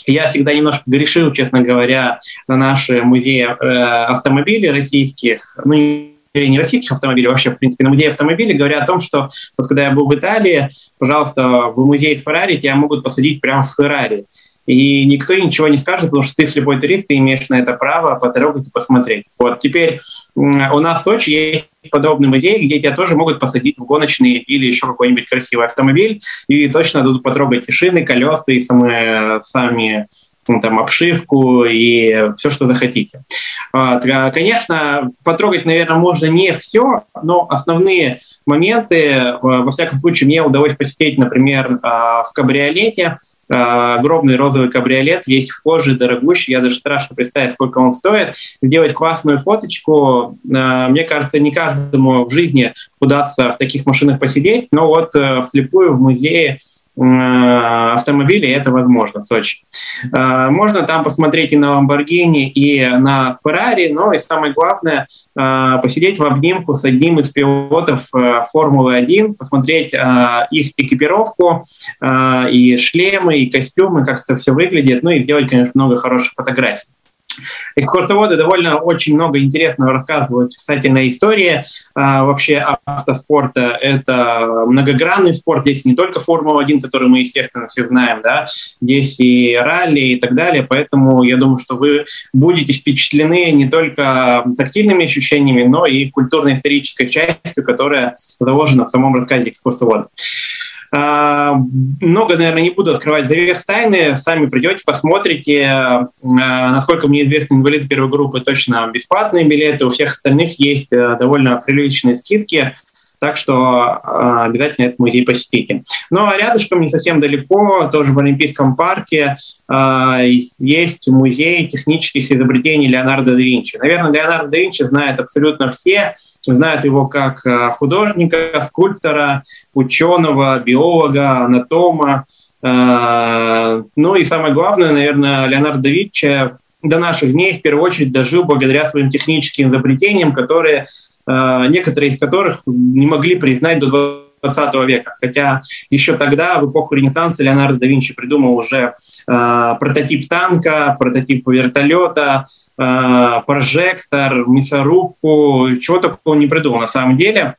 я всегда немножко грешил, честно говоря, на наши музеи э, автомобилей российских, ну, не российских автомобилей, вообще, в принципе, на музее автомобилей, говоря о том, что вот когда я был в Италии, пожалуйста, в музее Феррари тебя могут посадить прямо в Феррари и никто ничего не скажет, потому что ты слепой турист, ты имеешь на это право потрогать и посмотреть. Вот теперь у нас в Сочи есть подобный музей, где тебя тоже могут посадить в гоночный или еще какой-нибудь красивый автомобиль, и точно дадут потрогать и шины, колеса, и сами, сами там, обшивку и все, что захотите. А, конечно, потрогать, наверное, можно не все, но основные моменты, во всяком случае, мне удалось посетить, например, а, в кабриолете, а, огромный розовый кабриолет, весь в коже, дорогущий, я даже страшно представить, сколько он стоит. Сделать классную фоточку, мне кажется, не каждому в жизни удастся в таких машинах посидеть, но вот вслепую в музее автомобилей это возможно в Сочи. Э, можно там посмотреть и на Lamborghini, и на Ferrari, но и самое главное э, посидеть в обнимку с одним из пилотов Формулы-1, посмотреть их экипировку, и шлемы, и костюмы, как это все выглядит, ну и сделать, конечно, много хороших фотографий. Экскурсоводы довольно очень много интересного рассказывают касательно истории а, вообще автоспорта. Это многогранный спорт, здесь не только Формула-1, который мы, естественно, все знаем, да, здесь и ралли и так далее, поэтому я думаю, что вы будете впечатлены не только тактильными ощущениями, но и культурно-исторической частью, которая заложена в самом рассказе экскурсовода. А, много, наверное, не буду открывать завес тайны. Сами придете, посмотрите. А, насколько мне известно, инвалиды первой группы точно бесплатные билеты. У всех остальных есть э, довольно приличные скидки. Так что э, обязательно этот музей посетите. Ну а рядышком, не совсем далеко, тоже в Олимпийском парке, э, есть музей технических изобретений Леонардо да Винчи. Наверное, Леонардо да Винчи знает абсолютно все, знают его как э, художника, скульптора, ученого, биолога, анатома. Ну и самое главное, наверное, Леонардо да Винчи до наших дней в первую очередь дожил благодаря своим техническим изобретениям, которые Э, некоторые из которых не могли признать до 20 века. Хотя еще тогда, в эпоху Ренессанса, Леонардо да Винчи придумал уже э, прототип танка, прототип вертолета, э, прожектор, мясорубку, чего такого не придумал на самом деле.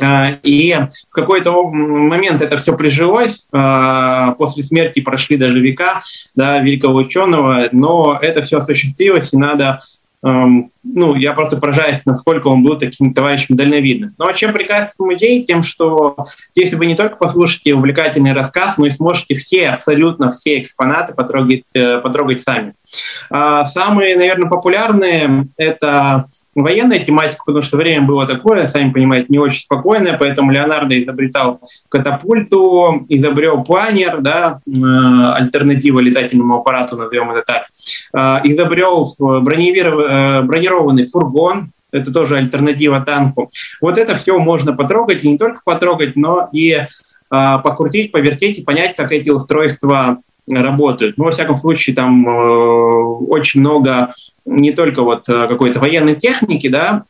Э, и в какой-то момент это все прижилось, э, после смерти прошли даже века да, великого ученого, но это все осуществилось, и надо Эм, ну, я просто поражаюсь, насколько он был таким товарищем дальновидным. А чем прекрасен музей? Тем, что здесь вы не только послушаете увлекательный рассказ, но и сможете все, абсолютно все экспонаты потрогать, э, потрогать сами. А самые, наверное, популярные — это военная тематика, потому что время было такое, сами понимаете, не очень спокойное, поэтому Леонардо изобретал катапульту, изобрел планер, да, э, альтернатива летательному аппарату, назовем это так, э, изобрел э, бронированный фургон, это тоже альтернатива танку. Вот это все можно потрогать, и не только потрогать, но и покрутить, повертеть и понять, как эти устройства работают. Ну, во всяком случае, там очень много не только вот э, какой-то военной техники, да,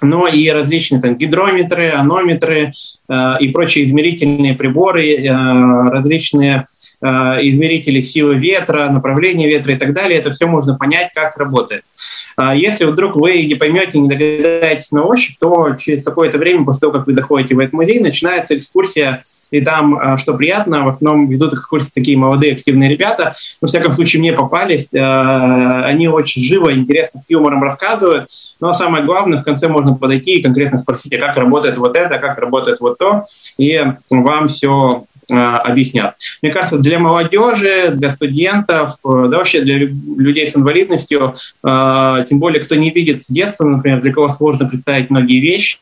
но и различные там гидрометры, анометры э, и прочие измерительные приборы, э, различные э, измерители силы ветра, направления ветра и так далее. Это все можно понять, как работает. А если вдруг вы не поймете, не догадаетесь на ощупь, то через какое-то время, после того, как вы доходите в этот музей, начинается экскурсия, и там, э, что приятно, в основном ведут экскурсии такие молодые активные ребята, во всяком случае мне попались, э, они очень живо, интересно, с юмором рассказывают, но самое главное, в конце можно подойти и конкретно спросить, а как работает вот это, как работает вот то, и вам все а, объяснят. Мне кажется, для молодежи, для студентов, э, да вообще для людей с инвалидностью, а, тем более, кто не видит с детства, например, для кого сложно представить многие вещи,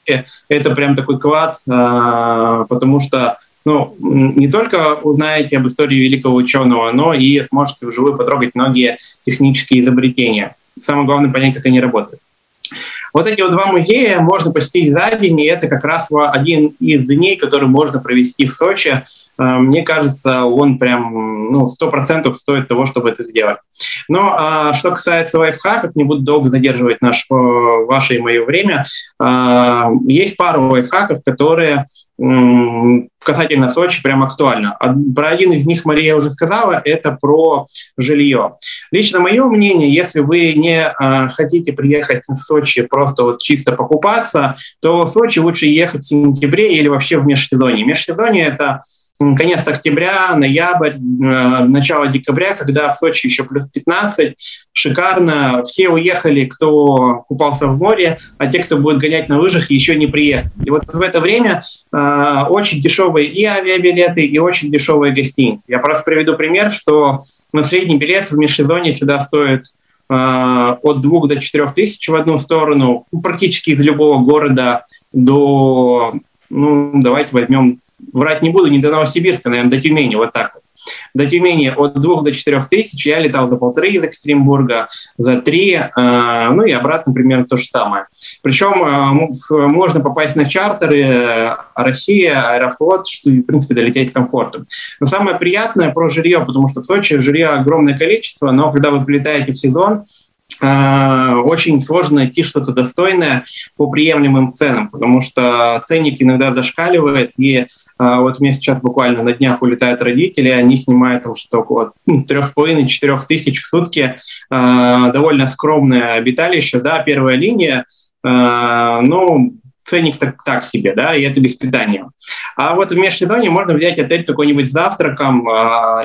это прям такой клад, потому что ну, не только узнаете об истории великого ученого, но и сможете вживую потрогать многие технические изобретения. Самое главное понять, как они работают. Вот эти вот два музея можно посетить за день, и это как раз один из дней, который можно провести в Сочи. Э, мне кажется, он прям ну, 100% стоит того, чтобы это сделать. Но а, что касается лайфхаков, не буду долго задерживать наш, э, ваше и мое время. А, есть пару лайфхаков, которые касательно Сочи прям актуально. Про один из них Мария уже сказала, это про жилье. Лично мое мнение, если вы не э, хотите приехать в Сочи просто вот чисто покупаться, то в Сочи лучше ехать в сентябре или вообще в межсезонье. Межсезонье – это конец октября, ноябрь, э, начало декабря, когда в Сочи еще плюс 15, шикарно. Все уехали, кто купался в море, а те, кто будет гонять на лыжах, еще не приехали. И вот в это время э, очень дешевые и авиабилеты, и очень дешевые гостиницы. Я просто приведу пример, что на средний билет в межсезонье сюда стоит э, от 2 до 4 тысяч в одну сторону, практически из любого города до, ну, давайте возьмем врать не буду, не до Новосибирска, наверное, до Тюмени, вот так вот. До Тюмени от двух до четырех тысяч я летал за полторы из Екатеринбурга, за три, э, ну и обратно примерно то же самое. Причем э, можно попасть на чартеры э, Россия, Аэрофлот, что, в принципе, долететь комфортно. Но самое приятное про жилье, потому что в Сочи жилья огромное количество, но когда вы прилетаете в сезон, очень сложно найти что-то достойное по приемлемым ценам, потому что ценник иногда зашкаливает, и вот у меня сейчас буквально на днях улетают родители, они снимают там что-то около ну, трех с половиной, четырех тысяч в сутки. А, довольно скромное обиталище, да, первая линия. А, ну, ценник так, так себе, да, и это без питания. А вот в межсезонье можно взять отель какой-нибудь завтраком,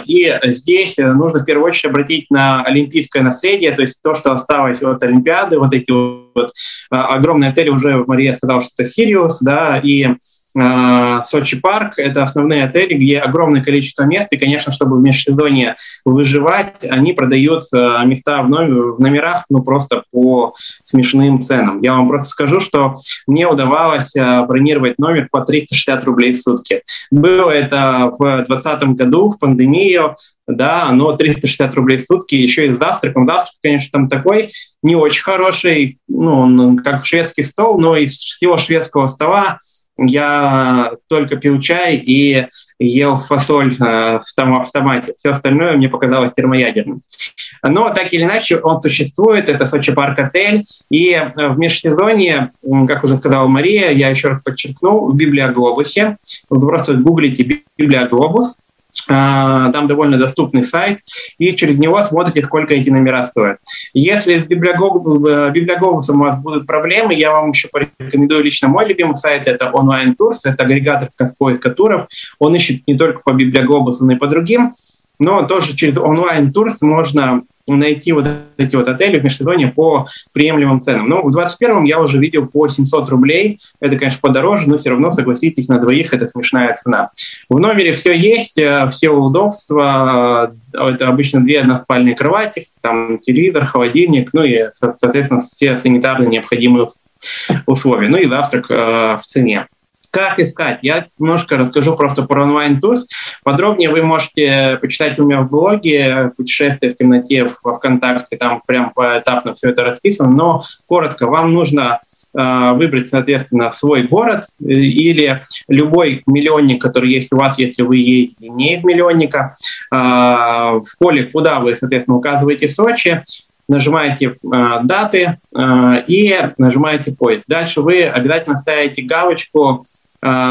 и здесь нужно в первую очередь обратить на олимпийское наследие, то есть то, что осталось от Олимпиады, вот эти вот огромные отели, уже Мария сказала, что это Сириус, да, и а, Сочи парк – это основные отели, где огромное количество мест, и, конечно, чтобы в межсезонье выживать, они продают а, места в, номерах ну, просто по смешным ценам. Я вам просто скажу, что мне удавалось а, бронировать номер по 360 рублей в сутки. Было это в 2020 году, в пандемию, да, но 360 рублей в сутки, еще и с завтраком. Завтрак, конечно, там такой не очень хороший, ну, как шведский стол, но из всего шведского стола я только пил чай и ел фасоль э, в том автомате. Все остальное мне показалось термоядерным. Но так или иначе он существует, это Сочи парк отель. И э, в межсезонье, как уже сказала Мария, я еще раз подчеркну, в Библиоглобусе, вы просто гуглите Библиоглобус, там довольно доступный сайт, и через него смотрите, сколько эти номера стоят. Если с библиоглобусом у вас будут проблемы, я вам еще порекомендую лично мой любимый сайт, это онлайн турс, это агрегатор поиска туров. Он ищет не только по библиоглобусу, но и по другим, но тоже через онлайн турс можно найти вот эти вот отели в межсезонье по приемлемым ценам. Ну, в 21-м я уже видел по 700 рублей. Это, конечно, подороже, но все равно, согласитесь, на двоих это смешная цена. В номере все есть, э, все удобства. Это обычно две односпальные кровати, там телевизор, холодильник, ну и, соответственно, все санитарные необходимые условия. Ну и завтрак э, в цене. Как искать? Я немножко расскажу просто про онлайн-турс. Подробнее вы можете почитать у меня в блоге «Путешествие в темноте» во ВКонтакте, там прям поэтапно все это расписано, но коротко, вам нужно э, выбрать, соответственно, свой город э, или любой миллионник, который есть у вас, если вы едете не из миллионника. Э, в поле, куда вы, соответственно, указываете Сочи, нажимаете даты и нажимаете поезд. Дальше вы обязательно ставите галочку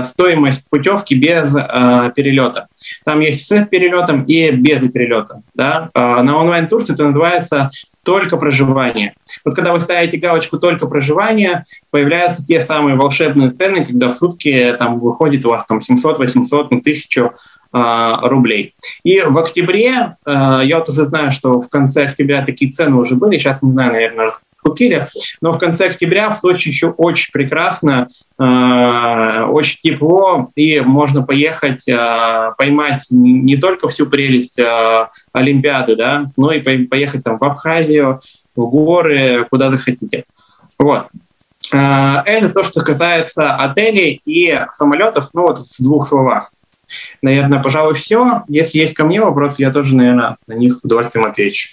стоимость путевки без э, перелета. Там есть с перелетом и без перелета. Да? Э, на онлайн-турсе это называется только проживание. Вот когда вы ставите галочку «только проживание», появляются те самые волшебные цены, когда в сутки там выходит у вас там 700, 800, ну, 1000 э, рублей. И в октябре, э, я вот уже знаю, что в конце октября такие цены уже были, сейчас не знаю, наверное, купили. Но в конце октября в Сочи еще очень прекрасно, э, очень тепло, и можно поехать, э, поймать не только всю прелесть э, Олимпиады, да, но и поехать там в Абхазию, в горы, куда захотите. Вот. Это то, что касается отелей и самолетов, ну вот в двух словах. Наверное, пожалуй, все. Если есть ко мне вопросы, я тоже, наверное, на них с удовольствием отвечу.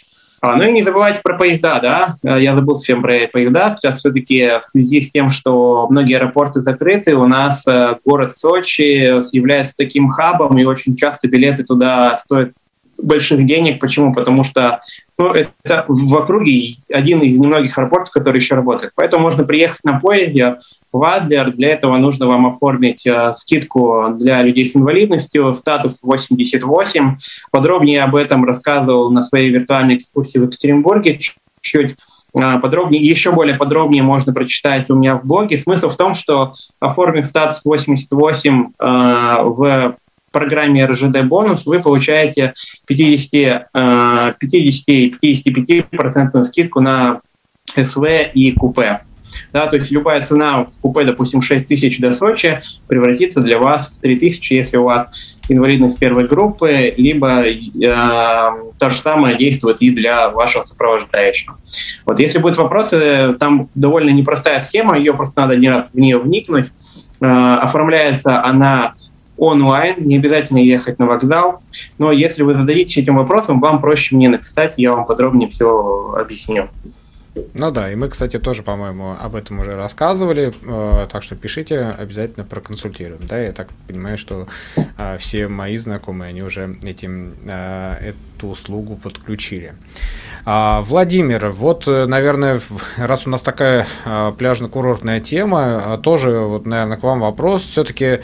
А, ну и не забывайте про поезда, да. Э, я забыл всем про поезда. Сейчас все-таки в связи с тем, что многие аэропорты закрыты, у нас э, город Сочи является таким хабом, и очень часто билеты туда стоят больших денег. Почему? Потому что ну, это в округе один из немногих аэропортов, который еще работает. Поэтому можно приехать на поезде в Адлер. Для этого нужно вам оформить э, скидку для людей с инвалидностью, статус 88. Подробнее об этом рассказывал на своей виртуальной экскурсии в Екатеринбурге чуть-чуть э, подробнее, еще более подробнее можно прочитать у меня в блоге. Смысл в том, что оформив статус 88 э, в программе РЖД бонус вы получаете 50, 50 55% скидку на СВ и купе. Да, то есть любая цена в купе, допустим, 6 тысяч до Сочи, превратится для вас в 3 тысячи, если у вас инвалидность первой группы, либо э, то же самое действует и для вашего сопровождающего. Вот если будут вопросы, там довольно непростая схема, ее просто надо один раз в нее вникнуть. Э, оформляется она онлайн, не обязательно ехать на вокзал, но если вы зададитесь этим вопросом, вам проще мне написать, я вам подробнее все объясню. Ну да, и мы, кстати, тоже, по-моему, об этом уже рассказывали, э, так что пишите, обязательно проконсультируем. Да, я так понимаю, что э, все мои знакомые, они уже этим, э, эту услугу подключили. А, Владимир, вот, э, наверное, раз у нас такая а, пляжно-курортная тема, а, тоже, вот, наверное, к вам вопрос. Все-таки,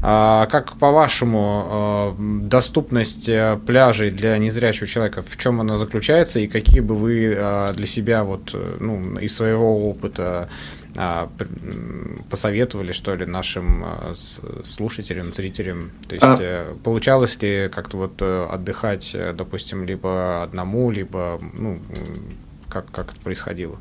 как по-вашему, доступность э, пляжей для незрячего человека, в чем она заключается, и какие бы вы для себя, вот, э, ну, из своего опыта а, посоветовали, что ли, нашим а, слушателям, зрителям? То есть а... получалось ли как-то вот э, отдыхать, э, допустим, либо одному, либо, ну, как, как это происходило?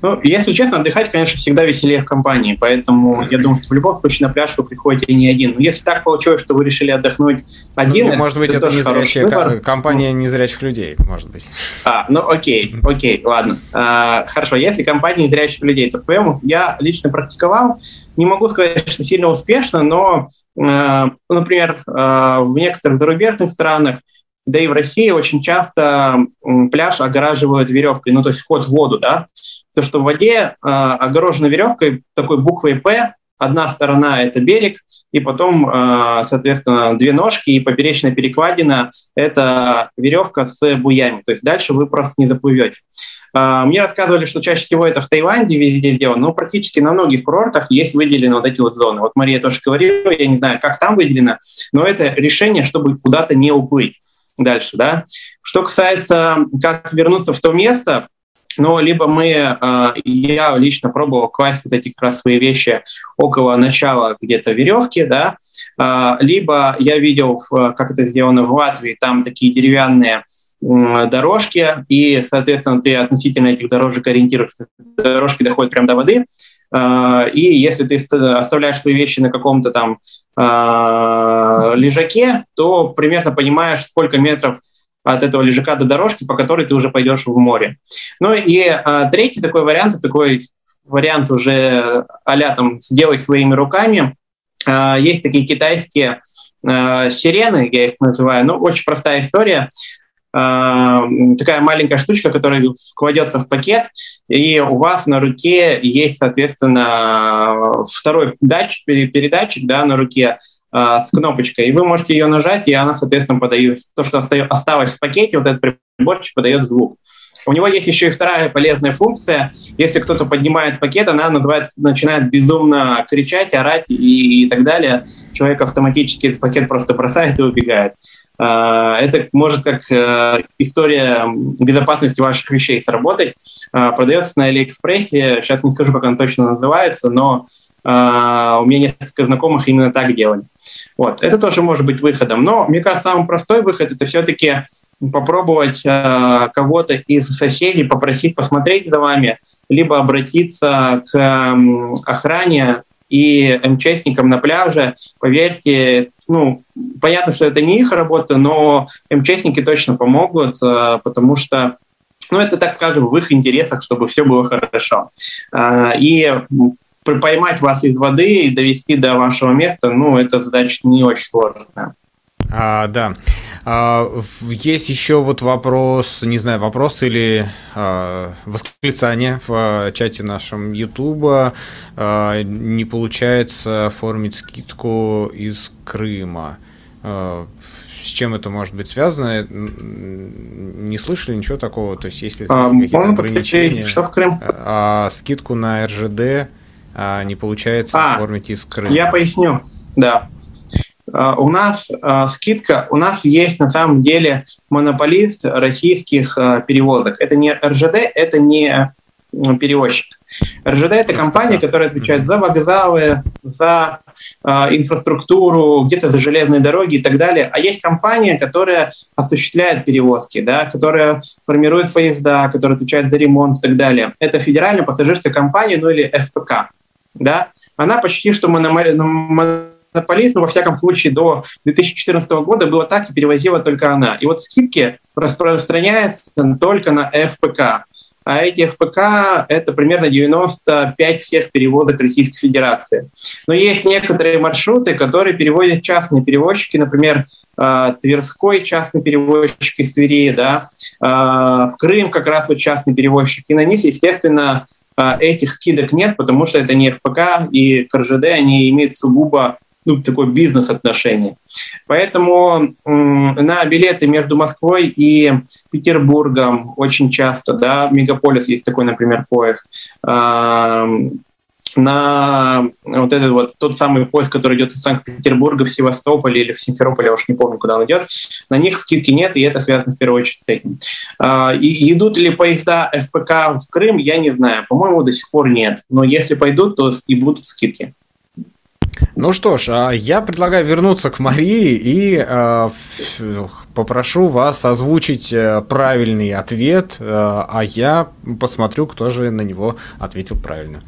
Ну, если честно, отдыхать, конечно, всегда веселее в компании, поэтому я думаю, что в любом случае на пляж вы приходите не один. Но если так получилось, что вы решили отдохнуть один, ну, может быть, это, это незрячая компания незрячих людей, может быть. А, ну окей, окей, ладно. А, хорошо, если компания незрячих людей, то в твоем я лично практиковал, не могу сказать, что сильно успешно, но, э, например, э, в некоторых зарубежных странах да и в России очень часто пляж огораживают веревкой, ну то есть вход в воду, да, то, что в воде э, огорожена веревкой такой буквой «П», одна сторона – это берег, и потом, э, соответственно, две ножки и поперечная перекладина – это веревка с буями, то есть дальше вы просто не заплывете. Э, мне рассказывали, что чаще всего это в Таиланде везде сделано, но практически на многих курортах есть выделены вот эти вот зоны. Вот Мария тоже говорила, я не знаю, как там выделено, но это решение, чтобы куда-то не уплыть дальше, да. Что касается, как вернуться в то место, но либо мы, э, я лично пробовал класть вот эти как раз свои вещи около начала где-то веревки, да, э, либо я видел, как это сделано в Латвии, там такие деревянные дорожки, и, соответственно, ты относительно этих дорожек ориентируешься. Дорожки доходят прямо до воды, э, и если ты оставляешь свои вещи на каком-то там лежаке, то примерно понимаешь, сколько метров от этого лежака до дорожки, по которой ты уже пойдешь в море. Ну и а, третий такой вариант, такой вариант уже а там «сделай своими руками». А, есть такие китайские а, сирены, я их называю, ну, очень простая история. А, такая маленькая штучка, которая кладется в пакет, и у вас на руке есть, соответственно, второй датчик, передатчик да, на руке, э, с кнопочкой, и вы можете ее нажать, и она, соответственно, подает то, что осталось в пакете, вот этот приборчик подает звук. У него есть еще и вторая полезная функция. Если кто-то поднимает пакет, она называется, начинает безумно кричать, орать и, и так далее. Человек автоматически этот пакет просто бросает и убегает. А, это может как э, история безопасности ваших вещей сработать. А, продается на Алиэкспрессе. Сейчас не скажу, как она точно называется, но Uh, у меня несколько знакомых именно так делали. Вот. Это тоже может быть выходом. Но, мне кажется, самый простой выход – это все-таки попробовать uh, кого-то из соседей попросить посмотреть за вами, либо обратиться к um, охране и МЧСникам на пляже. Поверьте, ну, понятно, что это не их работа, но МЧСники точно помогут, uh, потому что ну, это, так скажем, в их интересах, чтобы все было хорошо. И поймать вас из воды и довести до вашего места, ну, эта задача не очень сложная. А, да. А, есть еще вот вопрос, не знаю, вопрос или а, восклицание в а, чате нашем YouTube. А, не получается оформить скидку из Крыма. А, с чем это может быть связано? Не слышали ничего такого? То есть, если а, какие-то ограничения? Что в Крым? А, скидку на РЖД а, не получается а, оформить из Крыма. Я поясню, да. А, у нас а, скидка, у нас есть на самом деле монополист российских перевозок. Это не РЖД, это не перевозчик. РЖД это компания, которая отвечает за вокзалы, за э, инфраструктуру, где-то за железные дороги и так далее. А есть компания, которая осуществляет перевозки, да, которая формирует поезда, которая отвечает за ремонт и так далее. Это федеральная пассажирская компания, ну или ФПК да, она почти что монополист, но во всяком случае до 2014 года было так и перевозила только она. И вот скидки распространяются только на ФПК. А эти ФПК – это примерно 95 всех перевозок Российской Федерации. Но есть некоторые маршруты, которые перевозят частные перевозчики, например, а, Тверской частный перевозчик из Твери, да, а, в Крым как раз вот частный перевозчик, и на них, естественно, этих скидок нет, потому что это не ФПК и КРЖД, они имеют сугубо ну, такое бизнес-отношение. Поэтому на билеты между Москвой и Петербургом очень часто, да, Мегаполис есть такой, например, поезд, на вот этот вот тот самый поезд, который идет из Санкт-Петербурга в Севастополь или в Симферополь, я уж не помню, куда он идет, на них скидки нет, и это связано в первую очередь с этим. А, и идут ли поезда ФПК в Крым, я не знаю. По-моему, до сих пор нет. Но если пойдут, то и будут скидки. Ну что ж, а я предлагаю вернуться к Марии и э, попрошу вас озвучить э, правильный ответ, э, а я посмотрю, кто же на него ответил правильно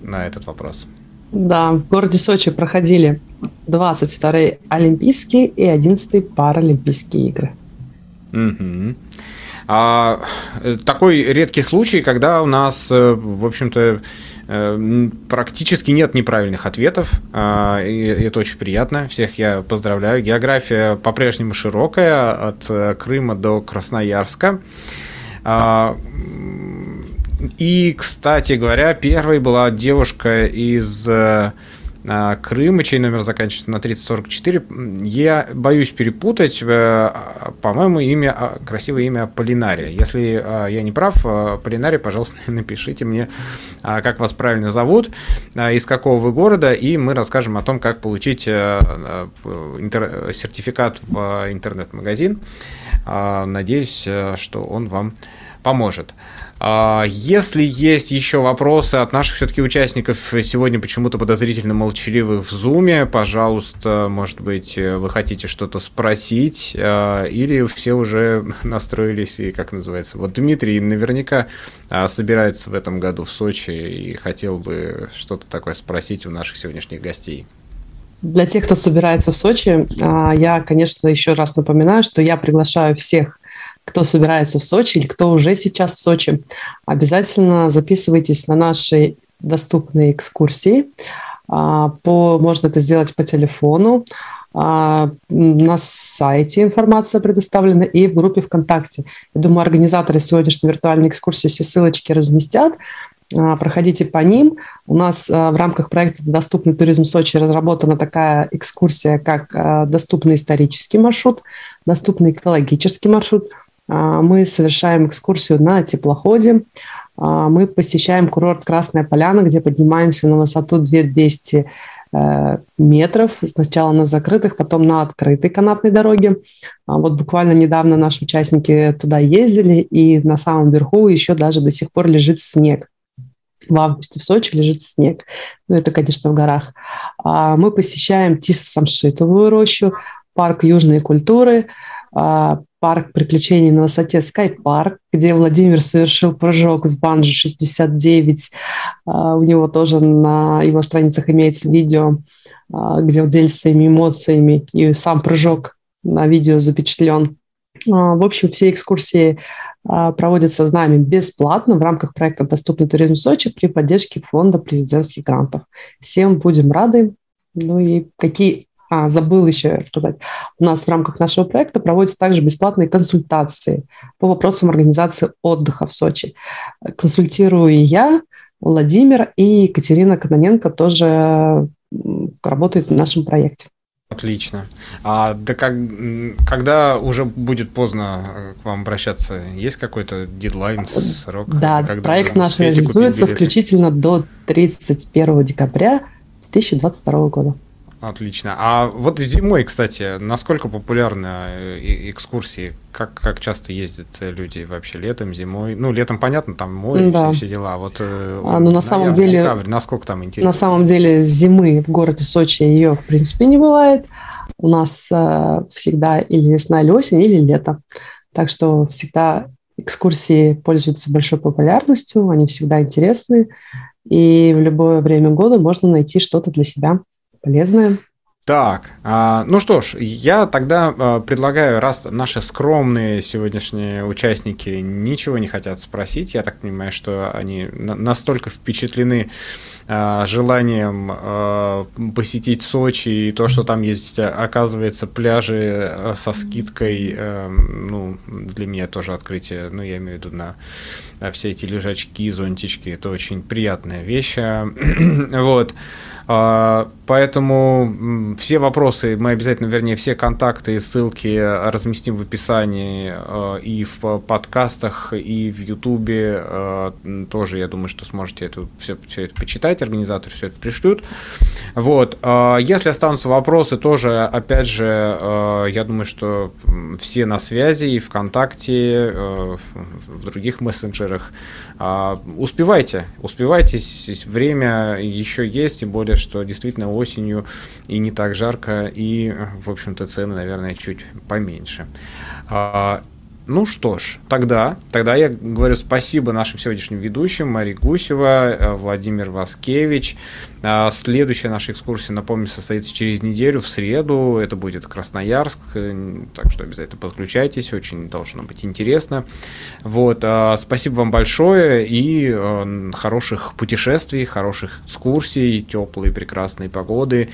на этот вопрос. Да, в городе Сочи проходили 22-е Олимпийские и 11-е Паралимпийские игры. Угу. А, э, такой редкий случай, когда у нас, в общем-то, Э, практически нет неправильных ответов, а, и это очень приятно. Всех я поздравляю. География по-прежнему широкая, от э, Крыма до Красноярска. И, кстати говоря, первой была девушка из э, а, Крыма, чей номер заканчивается на 3044. Я боюсь перепутать. Э, по-моему, имя, а, красивое имя Полинария. Если я не прав, Полинария, пожалуйста, напишите мне, как вас правильно зовут, из какого вы города, и мы расскажем о том, как получить э, э, сертификат в интернет-магазин. Надеюсь, что он вам поможет. А, если есть еще вопросы от наших все-таки участников, сегодня почему-то подозрительно молчаливых в Зуме, пожалуйста, может быть, вы хотите что-то спросить, а, или все уже настроились, и как называется. Вот Дмитрий наверняка а, собирается в этом году в Сочи и хотел бы что-то такое спросить у наших сегодняшних гостей. Для тех, кто собирается в Сочи, я, конечно, еще раз напоминаю, что я приглашаю всех кто собирается в Сочи или кто уже сейчас в Сочи, обязательно записывайтесь на наши доступные экскурсии. А, по, можно это сделать по телефону, а, на сайте информация предоставлена и в группе ВКонтакте. Я думаю, организаторы сегодняшней виртуальной экскурсии все ссылочки разместят. А, проходите по ним. У нас в рамках проекта «Доступный туризм Сочи» разработана такая экскурсия, как доступный исторический маршрут, доступный экологический маршрут – мы совершаем экскурсию на теплоходе. А, мы посещаем курорт Красная Поляна, где поднимаемся на высоту 2200 э, метров, сначала на закрытых, потом на открытой канатной дороге. А, вот буквально недавно наши участники туда ездили, и на самом верху еще даже до сих пор лежит снег. В августе в Сочи лежит снег. Ну, это, конечно, в горах. Мы посещаем Тисо-Самшитовую рощу, парк южной культуры, парк приключений на высоте Скайпарк, где Владимир совершил прыжок с банджи 69. А, у него тоже на его страницах имеется видео, а, где он делится своими эмоциями, и сам прыжок на видео запечатлен. А, в общем, все экскурсии проводятся с нами бесплатно в рамках проекта «Доступный туризм Сочи» при поддержке фонда президентских грантов. Всем будем рады. Ну и какие а, забыл еще сказать. У нас в рамках нашего проекта проводятся также бесплатные консультации по вопросам организации отдыха в Сочи. Консультирую я, Владимир и Екатерина Кононенко тоже работают в нашем проекте. Отлично. А да как, когда уже будет поздно э, к вам обращаться, есть какой-то дедлайн, срок? Да, проект наш реализуется включительно до 31 декабря 2022 года. Отлично. А вот зимой, кстати, насколько популярны э, экскурсии? Как, как часто ездят люди вообще летом, зимой? Ну, летом, понятно, там море, да. все, все дела. А вот э, а, ну, на самом деле, декабрь, насколько там интересно? На самом деле зимы в городе Сочи ее, в принципе, не бывает. У нас э, всегда или весна, или осень, или лето. Так что всегда экскурсии пользуются большой популярностью, они всегда интересны. И в любое время года можно найти что-то для себя полезное. Так, а, ну что ж, я тогда а, предлагаю, раз наши скромные сегодняшние участники ничего не хотят спросить, я так понимаю, что они настолько впечатлены желанием посетить Сочи и то, что там есть, оказывается, пляжи со скидкой, ну, для меня тоже открытие, ну, я имею в виду на все эти лежачки, зонтички, это очень приятная вещь, вот. А, поэтому все вопросы, мы обязательно, вернее, все контакты и ссылки разместим в описании э, и в подкастах, и в Ютубе. Э, тоже, я думаю, что сможете это, все, все это почитать, организаторы все это пришлют. Вот. Если останутся вопросы, тоже, опять же, я думаю, что все на связи и ВКонтакте, в других мессенджерах. Успевайте, успевайте, время еще есть, тем более, что действительно осенью и не так жарко, и, в общем-то, цены, наверное, чуть поменьше. Ну что ж, тогда, тогда я говорю спасибо нашим сегодняшним ведущим Марии Гусева, э, Владимир Васкевич. А, следующая наша экскурсия, напомню, состоится через неделю, в среду. Это будет Красноярск, э, так что обязательно подключайтесь, очень должно быть интересно. Вот, а, спасибо вам большое и э, хороших путешествий, хороших экскурсий, теплой, прекрасной погоды,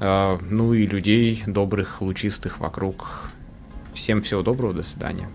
ну и людей добрых, лучистых вокруг. Всем всего доброго, до свидания.